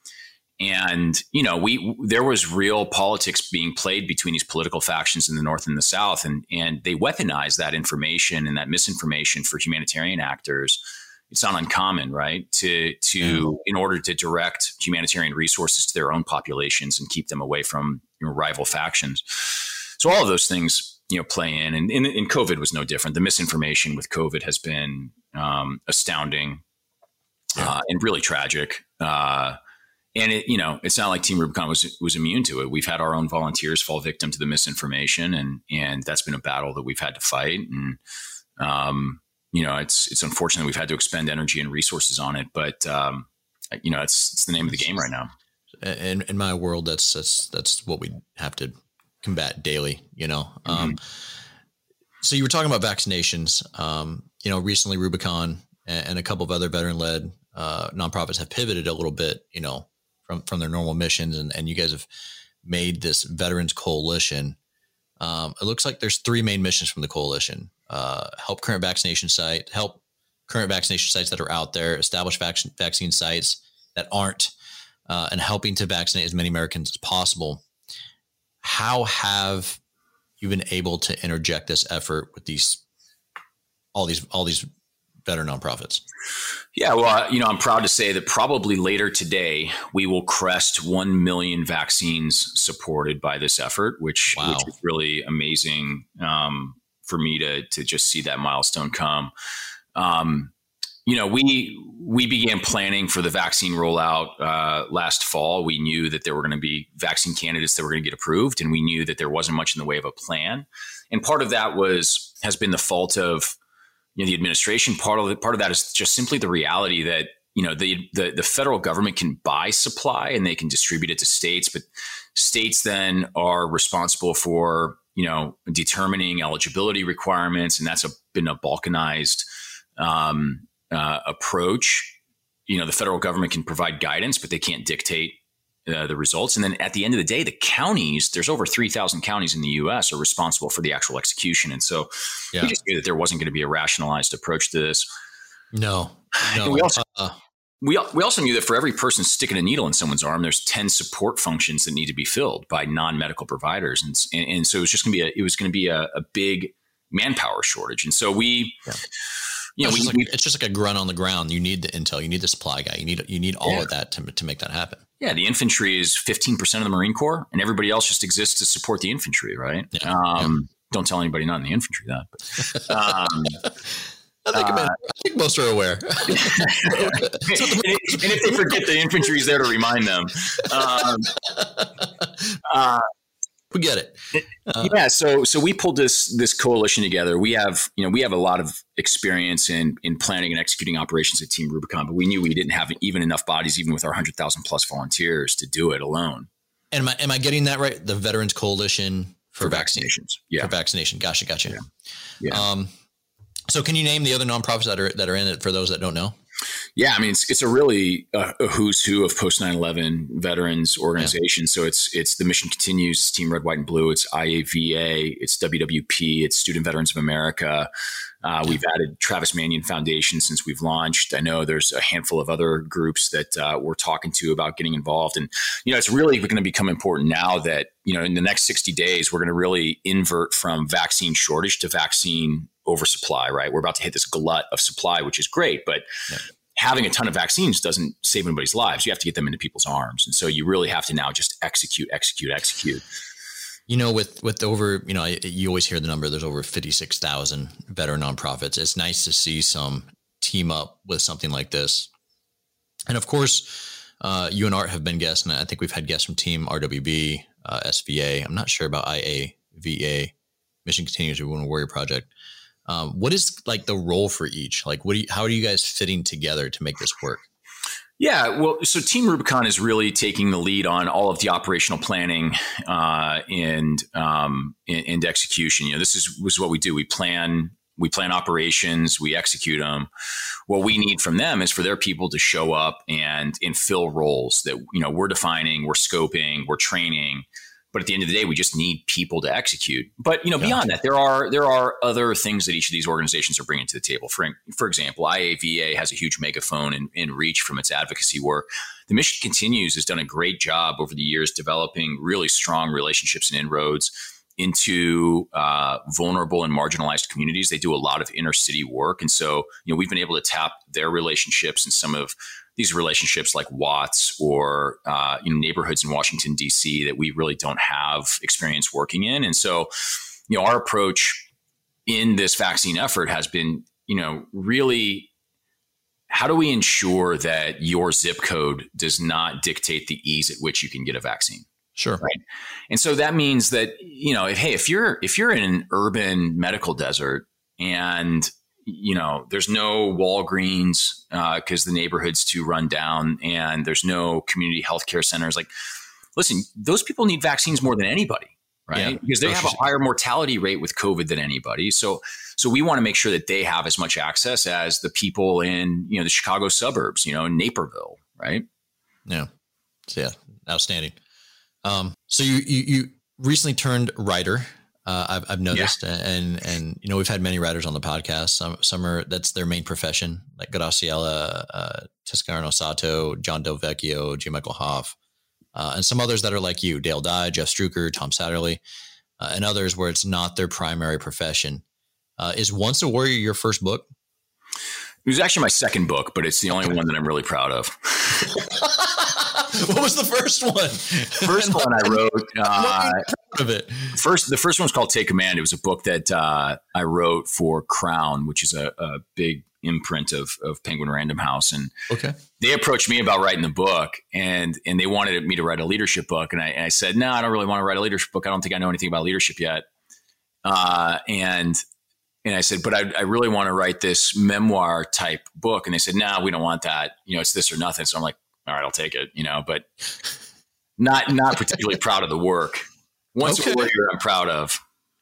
and you know, we there was real politics being played between these political factions in the North and the South, and and they weaponized that information and that misinformation for humanitarian actors. It's not uncommon, right? To to in order to direct humanitarian resources to their own populations and keep them away from you know, rival factions. So all of those things, you know, play in, and, and, and COVID was no different. The misinformation with COVID has been um, astounding yeah. uh, and really tragic. Uh, and it, you know, it's not like Team Rubicon was was immune to it. We've had our own volunteers fall victim to the misinformation, and and that's been a battle that we've had to fight. And um, you know, it's it's unfortunate we've had to expend energy and resources on it, but um, you know, it's it's the name of the game right now. In in my world, that's that's that's what we have to combat daily. You know, mm-hmm. um, so you were talking about vaccinations. Um, you know, recently Rubicon and, and a couple of other veteran led uh, nonprofits have pivoted a little bit. You know, from from their normal missions, and and you guys have made this Veterans Coalition. Um, it looks like there's three main missions from the coalition: uh, help current vaccination site, help current vaccination sites that are out there, establish vaccine vaccine sites that aren't, uh, and helping to vaccinate as many Americans as possible. How have you been able to interject this effort with these all these all these better nonprofits? Yeah, well, you know, I'm proud to say that probably later today we will crest 1 million vaccines supported by this effort, which, wow. which is really amazing um, for me to, to just see that milestone come. Um, you know, we we began planning for the vaccine rollout uh, last fall. We knew that there were going to be vaccine candidates that were going to get approved, and we knew that there wasn't much in the way of a plan. And part of that was has been the fault of you know, the administration. Part of the, part of that is just simply the reality that you know the, the the federal government can buy supply and they can distribute it to states, but states then are responsible for you know determining eligibility requirements, and that's a, been a balkanized um, uh, approach. You know, the federal government can provide guidance, but they can't dictate uh, the results. And then at the end of the day, the counties, there's over 3,000 counties in the US, are responsible for the actual execution. And so yeah. we just knew that there wasn't going to be a rationalized approach to this. No. no. we also. Uh, we, we also knew that for every person sticking a needle in someone's arm, there's 10 support functions that need to be filled by non-medical providers. And, and, and so it was just going to be a, it was going to be a, a big manpower shortage. And so we, yeah you know, it's, we, just like, it's just like a grunt on the ground. You need the intel, you need the supply guy, you need you need all yeah. of that to to make that happen. Yeah, the infantry is fifteen percent of the Marine Corps, and everybody else just exists to support the infantry, right? Yeah. Um, yeah. Don't tell anybody not in the infantry that. But, um, I think, uh, I think most are aware. and, if they forget, the infantry is there to remind them. Um, uh, we get it. Uh, yeah, so so we pulled this this coalition together. We have you know we have a lot of experience in in planning and executing operations at Team Rubicon, but we knew we didn't have even enough bodies, even with our hundred thousand plus volunteers, to do it alone. And am I am I getting that right? The Veterans Coalition for, for vaccinations. Yeah, for vaccination. Gotcha, gotcha. Yeah. yeah. Um, so can you name the other nonprofits that are that are in it for those that don't know? Yeah, I mean it's it's a really uh, a who's who of post 9/11 veterans organizations. Yeah. So it's it's the mission continues, Team Red, White, and Blue. It's IAVA, it's WWP, it's Student Veterans of America. Uh, we've added Travis Manion Foundation since we've launched. I know there's a handful of other groups that uh, we're talking to about getting involved, and you know it's really going to become important now that you know in the next 60 days we're going to really invert from vaccine shortage to vaccine oversupply. Right, we're about to hit this glut of supply, which is great, but yeah having a ton of vaccines doesn't save anybody's lives. You have to get them into people's arms. And so you really have to now just execute, execute, execute. You know, with with over, you know, you always hear the number. There's over fifty six thousand veteran nonprofits. It's nice to see some team up with something like this. And of course, uh, you and Art have been guests, and I think we've had guests from Team RWB, uh, SVA. I'm not sure about IAVA, Mission Continues Wounded Warrior Project. Um, what is like the role for each? Like, what do you, how are you guys fitting together to make this work? Yeah, well, so Team Rubicon is really taking the lead on all of the operational planning uh, and, um, and, execution. You know, this is, is what we do. We plan we plan operations, we execute them. What we need from them is for their people to show up and and fill roles that you know we're defining, we're scoping, we're training, but at the end of the day, we just need people to execute. But you know, beyond that, there are there are other things that each of these organizations are bringing to the table. For for example, IAVA has a huge megaphone and, and reach from its advocacy work. The Mission Continues has done a great job over the years developing really strong relationships and inroads into uh, vulnerable and marginalized communities. They do a lot of inner city work, and so you know we've been able to tap their relationships and some of these relationships like Watts or uh, you know, neighborhoods in Washington D.C. that we really don't have experience working in, and so you know our approach in this vaccine effort has been you know really how do we ensure that your zip code does not dictate the ease at which you can get a vaccine? Sure. Right? And so that means that you know if, hey if you're if you're in an urban medical desert and you know, there's no Walgreens because uh, the neighborhood's too run down, and there's no community healthcare centers. Like, listen, those people need vaccines more than anybody, right? Yeah, because they have a higher mortality rate with COVID than anybody. So, so we want to make sure that they have as much access as the people in you know the Chicago suburbs, you know, Naperville, right? Yeah, so, yeah, outstanding. Um, so you you, you recently turned writer uh, I've, I've noticed, yeah. and and you know we've had many writers on the podcast. Some some are that's their main profession, like Graciela uh, Sato, John Del Vecchio, J. Michael Hoff, uh, and some others that are like you, Dale Dye, Jeff Struecker, Tom Satterly, uh, and others where it's not their primary profession. Uh, is Once a Warrior your first book? It was actually my second book, but it's the only one that I'm really proud of. what was the first one? First one I wrote. Uh, of it. First, the first one was called Take Command. It was a book that uh, I wrote for Crown, which is a, a, big imprint of, of Penguin Random House, and okay, they approached me about writing the book, and and they wanted me to write a leadership book, and I, and I said, no, I don't really want to write a leadership book. I don't think I know anything about leadership yet. Uh, and and I said, but I, I, really want to write this memoir type book. And they said, no, nah, we don't want that. You know, it's this or nothing. So I'm like, all right, I'll take it, you know, but not, not particularly proud of the work. Once okay. a warrior, I'm proud of.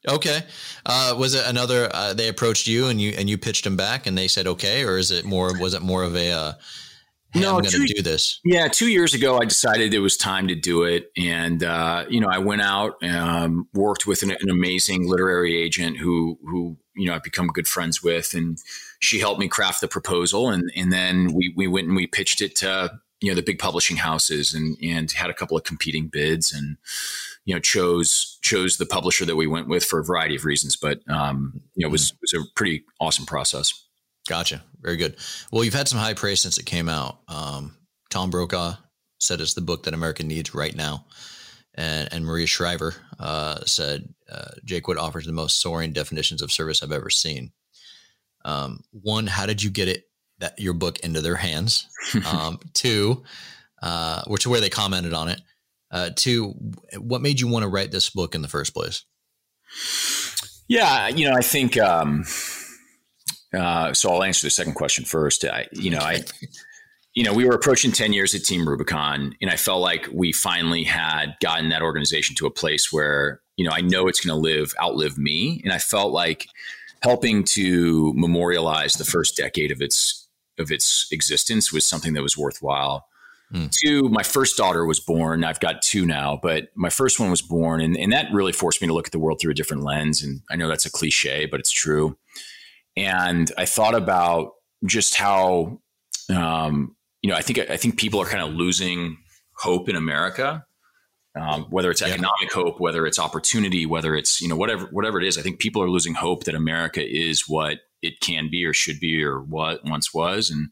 Okay. Uh, was it another, uh, they approached you and you, and you pitched them back and they said, okay. Or is it more, was it more of a, uh, hey, no, I'm going to do this. Yeah, two years ago, I decided it was time to do it, and uh, you know, I went out, um, worked with an, an, amazing literary agent who who you know I've become good friends with, and she helped me craft the proposal, and and then we we went and we pitched it to you know the big publishing houses, and and had a couple of competing bids, and you know chose chose the publisher that we went with for a variety of reasons, but um, you know it was it was a pretty awesome process. Gotcha, very good. Well, you've had some high praise since it came out. Um, Tom Brokaw said it's the book that America needs right now and, and Maria Shriver uh, said uh, Jake Wood offers the most soaring definitions of service I've ever seen. Um, one, how did you get it that your book into their hands? Um, two, uh, which is where they commented on it. Uh, two, what made you want to write this book in the first place? Yeah, you know, I think. Um, uh, so I'll answer the second question first. I, you know, I you know, we were approaching 10 years at Team Rubicon, and I felt like we finally had gotten that organization to a place where, you know, I know it's going to live, outlive me. And I felt like helping to memorialize the first decade of its of its existence was something that was worthwhile. Mm. Two, my first daughter was born. I've got two now, but my first one was born, and, and that really forced me to look at the world through a different lens. And I know that's a cliche, but it's true. And I thought about just how um, you know, I think I think people are kind of losing hope in America, um, whether it's economic yeah. hope, whether it's opportunity, whether it's you know whatever whatever it is. I think people are losing hope that America is what it can be or should be or what once was, and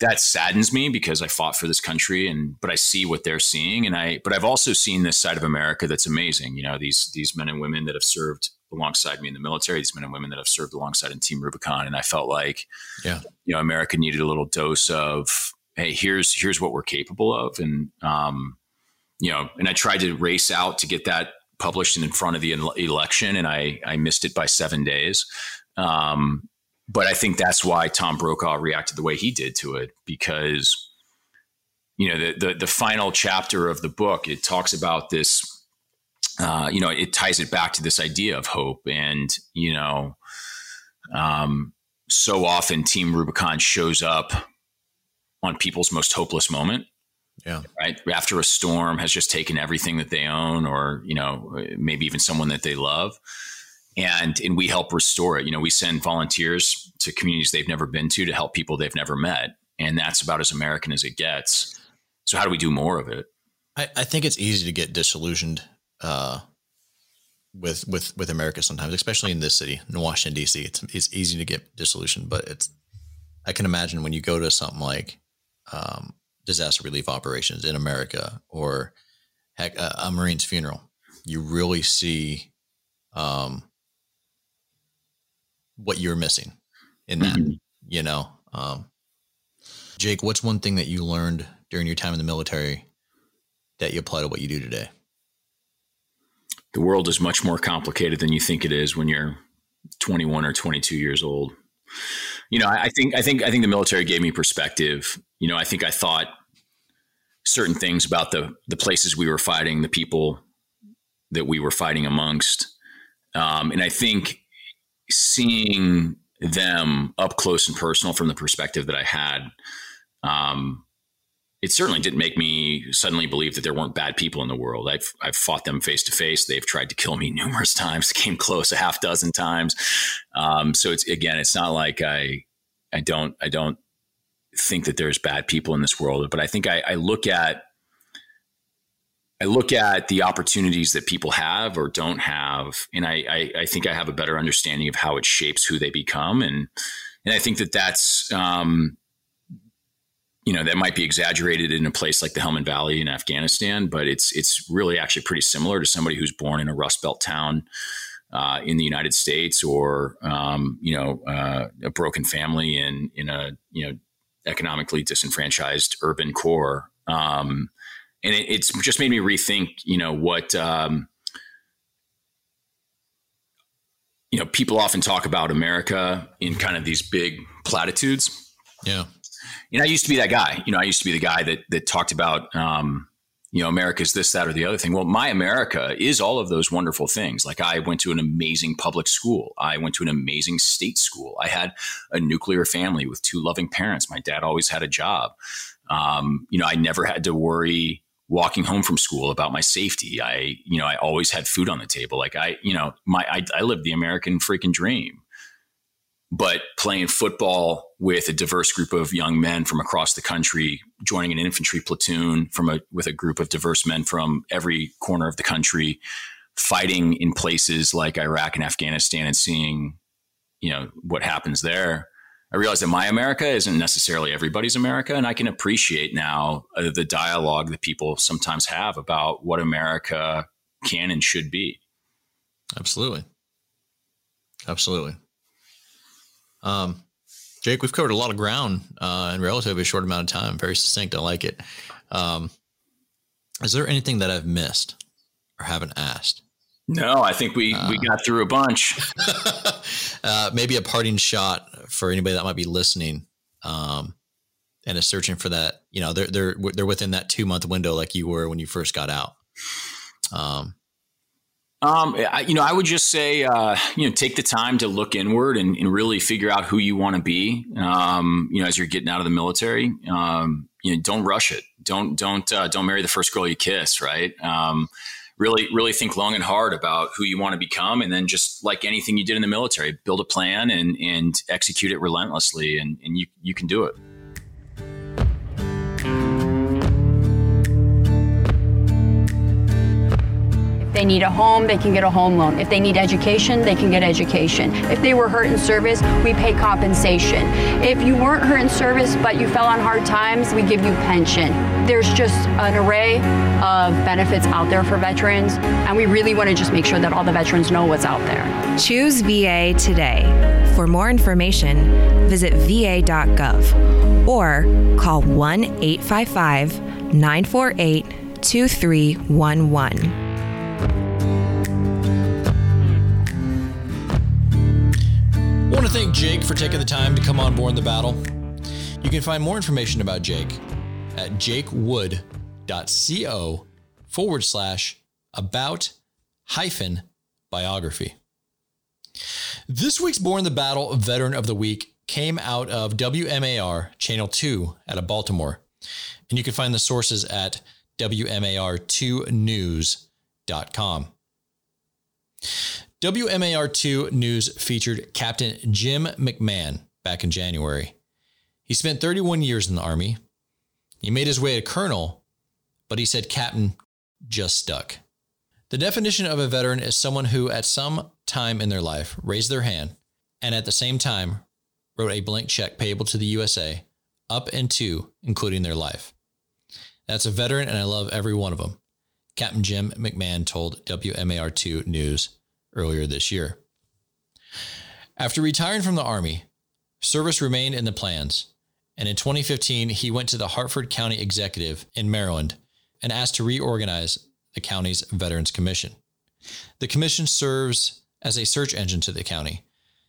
that saddens me because I fought for this country and but I see what they're seeing and I but I've also seen this side of America that's amazing. You know, these these men and women that have served alongside me in the military, these men and women that have served alongside in Team Rubicon, and I felt like, yeah, you know, America needed a little dose of, hey, here's here's what we're capable of, and um, you know, and I tried to race out to get that published in front of the election, and I I missed it by seven days. Um, but I think that's why Tom Brokaw reacted the way he did to it because you know the, the, the final chapter of the book it talks about this uh, you know, it ties it back to this idea of hope. And, you know, um, so often Team Rubicon shows up on people's most hopeless moment. Yeah. Right. After a storm has just taken everything that they own, or you know, maybe even someone that they love, and and we help restore it. You know, we send volunteers to communities they've never been to to help people they've never met, and that's about as American as it gets. So how do we do more of it? I, I think it's easy to get disillusioned uh, with with with America sometimes, especially in this city, in Washington D.C. It's it's easy to get disillusioned, but it's I can imagine when you go to something like um, disaster relief operations in America or heck, a, a Marine's funeral, you really see um, what you're missing in that. Mm-hmm. You know, um, Jake, what's one thing that you learned during your time in the military that you apply to what you do today? The world is much more complicated than you think it is when you're 21 or 22 years old. You know, I think I think I think the military gave me perspective. You know, I think I thought certain things about the the places we were fighting, the people that we were fighting amongst, um, and I think seeing them up close and personal from the perspective that I had, um, it certainly didn't make me suddenly believe that there weren't bad people in the world. I've I've fought them face to face. They've tried to kill me numerous times. Came close a half dozen times. Um, so it's again, it's not like I I don't I don't think that there's bad people in this world, but I think I, I look at I look at the opportunities that people have or don't have, and I, I, I, think I have a better understanding of how it shapes who they become, and and I think that that's um, you know that might be exaggerated in a place like the Helmand Valley in Afghanistan, but it's it's really actually pretty similar to somebody who's born in a Rust Belt town uh, in the United States, or um, you know uh, a broken family in in a you know economically disenfranchised urban core. Um, and it, it's just made me rethink, you know, what, um, you know, people often talk about America in kind of these big platitudes. Yeah. Know, I used to be that guy. You know, I used to be the guy that that talked about, um, you know, America's this, that, or the other thing. Well, my America is all of those wonderful things. Like I went to an amazing public school. I went to an amazing state school. I had a nuclear family with two loving parents. My dad always had a job. Um, you know, I never had to worry walking home from school about my safety. I, you know, I always had food on the table. Like I, you know, my, I, I lived the American freaking dream. But playing football with a diverse group of young men from across the country, joining an infantry platoon from a with a group of diverse men from every corner of the country, fighting in places like Iraq and Afghanistan, and seeing, you know, what happens there I realize that my America isn't necessarily everybody's America, and I can appreciate now uh, the dialogue that people sometimes have about what America can and should be. Absolutely, absolutely. Um, Jake, we've covered a lot of ground uh, in relatively short amount of time. Very succinct. I like it. Um, is there anything that I've missed or haven't asked? No, I think we uh, we got through a bunch. uh, maybe a parting shot for anybody that might be listening, um, and is searching for that. You know, they're they're they're within that two month window, like you were when you first got out. Um, um, I, you know, I would just say, uh, you know, take the time to look inward and, and really figure out who you want to be. Um, you know, as you're getting out of the military, um, you know, don't rush it. Don't don't uh, don't marry the first girl you kiss. Right. Um, really really think long and hard about who you want to become and then just like anything you did in the military build a plan and and execute it relentlessly and, and you you can do it they need a home, they can get a home loan. If they need education, they can get education. If they were hurt in service, we pay compensation. If you weren't hurt in service but you fell on hard times, we give you pension. There's just an array of benefits out there for veterans, and we really want to just make sure that all the veterans know what's out there. Choose VA today. For more information, visit va.gov or call 1 855 948 2311. Want to thank Jake for taking the time to come on board the battle. You can find more information about Jake at jakewood.co forward slash about hyphen biography. This week's Borne the Battle Veteran of the Week came out of WMAR Channel 2 out of Baltimore. And you can find the sources at WMAR2news.com. WMAR2 News featured Captain Jim McMahon back in January. He spent 31 years in the Army. He made his way to colonel, but he said captain just stuck. The definition of a veteran is someone who, at some time in their life, raised their hand and at the same time wrote a blank check payable to the USA up and to, including their life. That's a veteran, and I love every one of them. Captain Jim McMahon told WMAR2 News earlier this year. After retiring from the Army, service remained in the plans, and in 2015, he went to the Harford County Executive in Maryland and asked to reorganize the county's Veterans Commission. The commission serves as a search engine to the county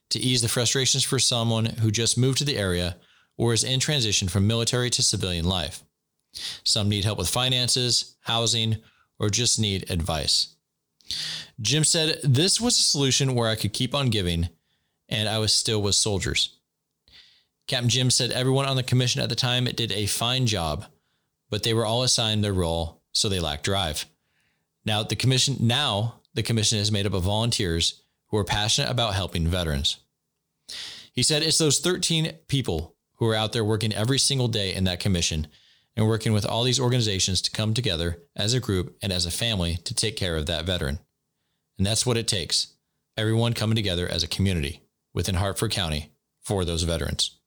to ease the frustrations for someone who just moved to the area or is in transition from military to civilian life. Some need help with finances, housing, or just need advice. Jim said this was a solution where I could keep on giving and I was still with soldiers. Captain Jim said everyone on the commission at the time did a fine job, but they were all assigned their role, so they lacked drive. Now the commission now the commission is made up of volunteers who are passionate about helping veterans. He said it's those 13 people who are out there working every single day in that commission and working with all these organizations to come together as a group and as a family to take care of that veteran. And that's what it takes everyone coming together as a community within Harford County for those veterans.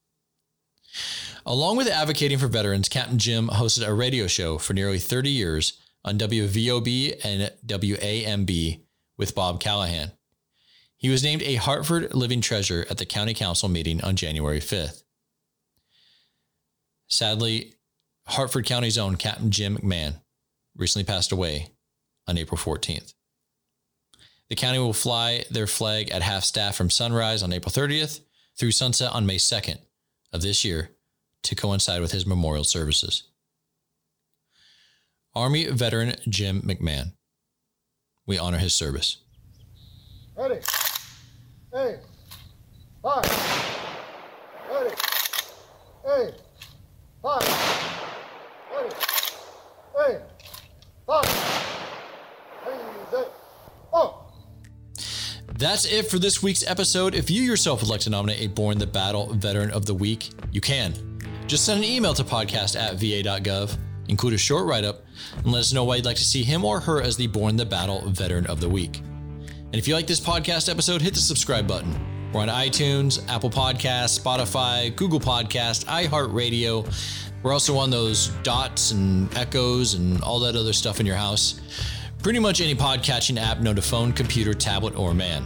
Along with advocating for veterans, Captain Jim hosted a radio show for nearly 30 years on WVOB and WAMB with Bob Callahan. He was named a Harford Living Treasure at the County Council meeting on January 5th. Sadly, Harford County's own Captain Jim McMahon recently passed away on April 14th. The county will fly their flag at half staff from sunrise on April 30th through sunset on May 2nd of this year to coincide with his memorial services. Army veteran Jim McMahon. We honor his service. Ready. Hey. Five. Ready. Hey. Five. Ready. Hey. Five. Easy. Oh. That's it for this week's episode. If you yourself would like to nominate a Borne the Battle Veteran of the Week, you can. Just send an email to podcast at va.gov, include a short write up, and let us know why you'd like to see him or her as the Borne the Battle Veteran of the Week. And if you like this podcast episode, hit the subscribe button. We're on iTunes, Apple Podcasts, Spotify, Google Podcast, iHeartRadio. We're also on those dots and echoes and all that other stuff in your house. Pretty much any podcatching app known to phone, computer, tablet, or man.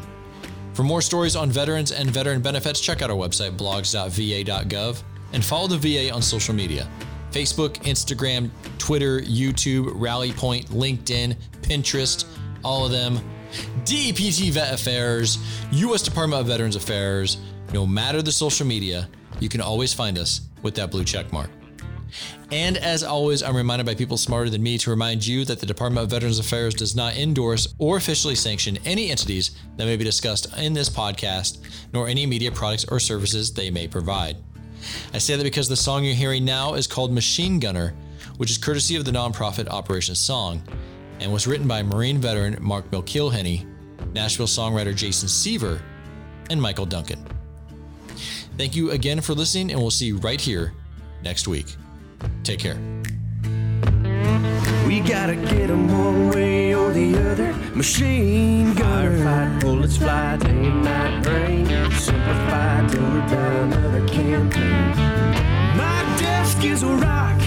For more stories on veterans and veteran benefits, check out our website, blogs.va.gov, and follow the VA on social media Facebook, Instagram, Twitter, YouTube, Rally Point, LinkedIn, Pinterest, all of them DEPT Vet Affairs, U.S. Department of Veterans Affairs. No matter the social media, you can always find us with that blue check mark. And as always, I'm reminded by people smarter than me to remind you that the Department of Veterans Affairs does not endorse or officially sanction any entities that may be discussed in this podcast, nor any media products or services they may provide. I say that because the song you're hearing now is called Machine Gunner, which is courtesy of the nonprofit Operation Song, and was written by Marine veteran Mark McIlhenny, Nashville songwriter Jason Seaver, and Michael Duncan. Thank you again for listening, and we'll see you right here next week. Take care. We gotta get them one way or the other. Machine gunner. Firefight, bullets fly, day and night rain. Semper Fi till we're done another campaign. My desk is a rock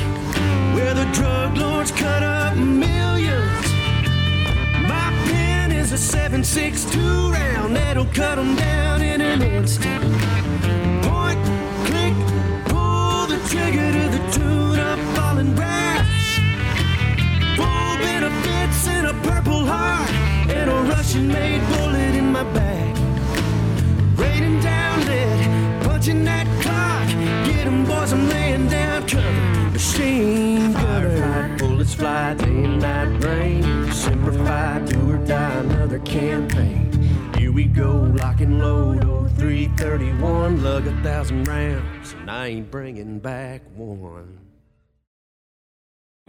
where the drug lords cut up millions. My pen is a 7.62 round that'll cut them down in an instant. Point, click, pull the trigger to the tune and Russian-made bullet in my back. Raining down lead, punching that clock. Get 'em boys, I'm laying down cover. Machine gunner. Bullets fly, day and night rain. Semper Fi, do or die, another campaign. Here we go, lock and load, oh 331, lug a thousand rounds, and I ain't bringing back one.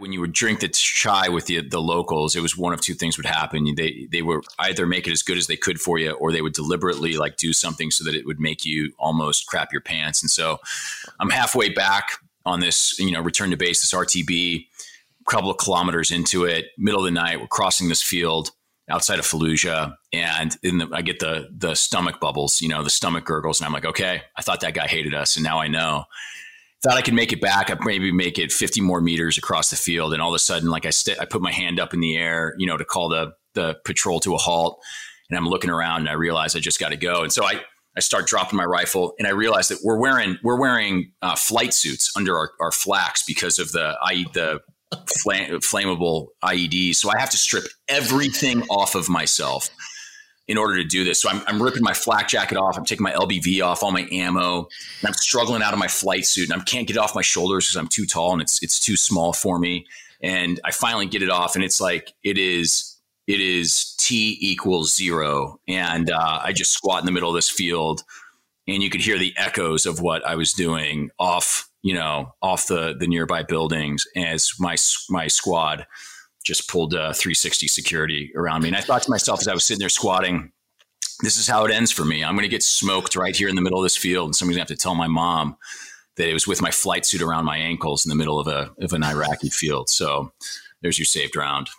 When you would drink the chai with the the locals, it was one of two things would happen. They they were either make it as good as they could for you, or they would deliberately like do something so that it would make you almost crap your pants. And so, I'm halfway back on this, you know, return to base, this RTB, a couple of kilometers into it, middle of the night, we're crossing this field outside of Fallujah, and in the, I get the the stomach bubbles, you know, the stomach gurgles, and I'm like, okay, I thought that guy hated us, and now I know thought I could make it back. I maybe make it 50 more meters across the field, and all of a sudden, like I st- I put my hand up in the air, you know, to call the the patrol to a halt, and I'm looking around and I realize I just got to go, and so I. I start dropping my rifle, and I realize that we're wearing we're wearing uh, flight suits under our, our flaks because of the I, the flammable IEDs. So I have to strip everything off of myself in order to do this. So I'm, I'm, ripping my flak jacket off. I'm taking my LBV off, all my ammo, and I'm struggling out of my flight suit, and I can't get it off my shoulders because I'm too tall and it's it's too small for me. And I finally get it off, and it's like it is it is T equals zero, and uh, I just squat in the middle of this field, and you could hear the echoes of what I was doing off you know off the the nearby buildings as my my squad just pulled uh, 360 security around me. And I thought to myself as I was sitting there squatting, this is how it ends for me. I'm going to get smoked right here in the middle of this field. And somebody's going to have to tell my mom that it was with my flight suit around my ankles in the middle of, a, of an Iraqi field. So there's your saved round.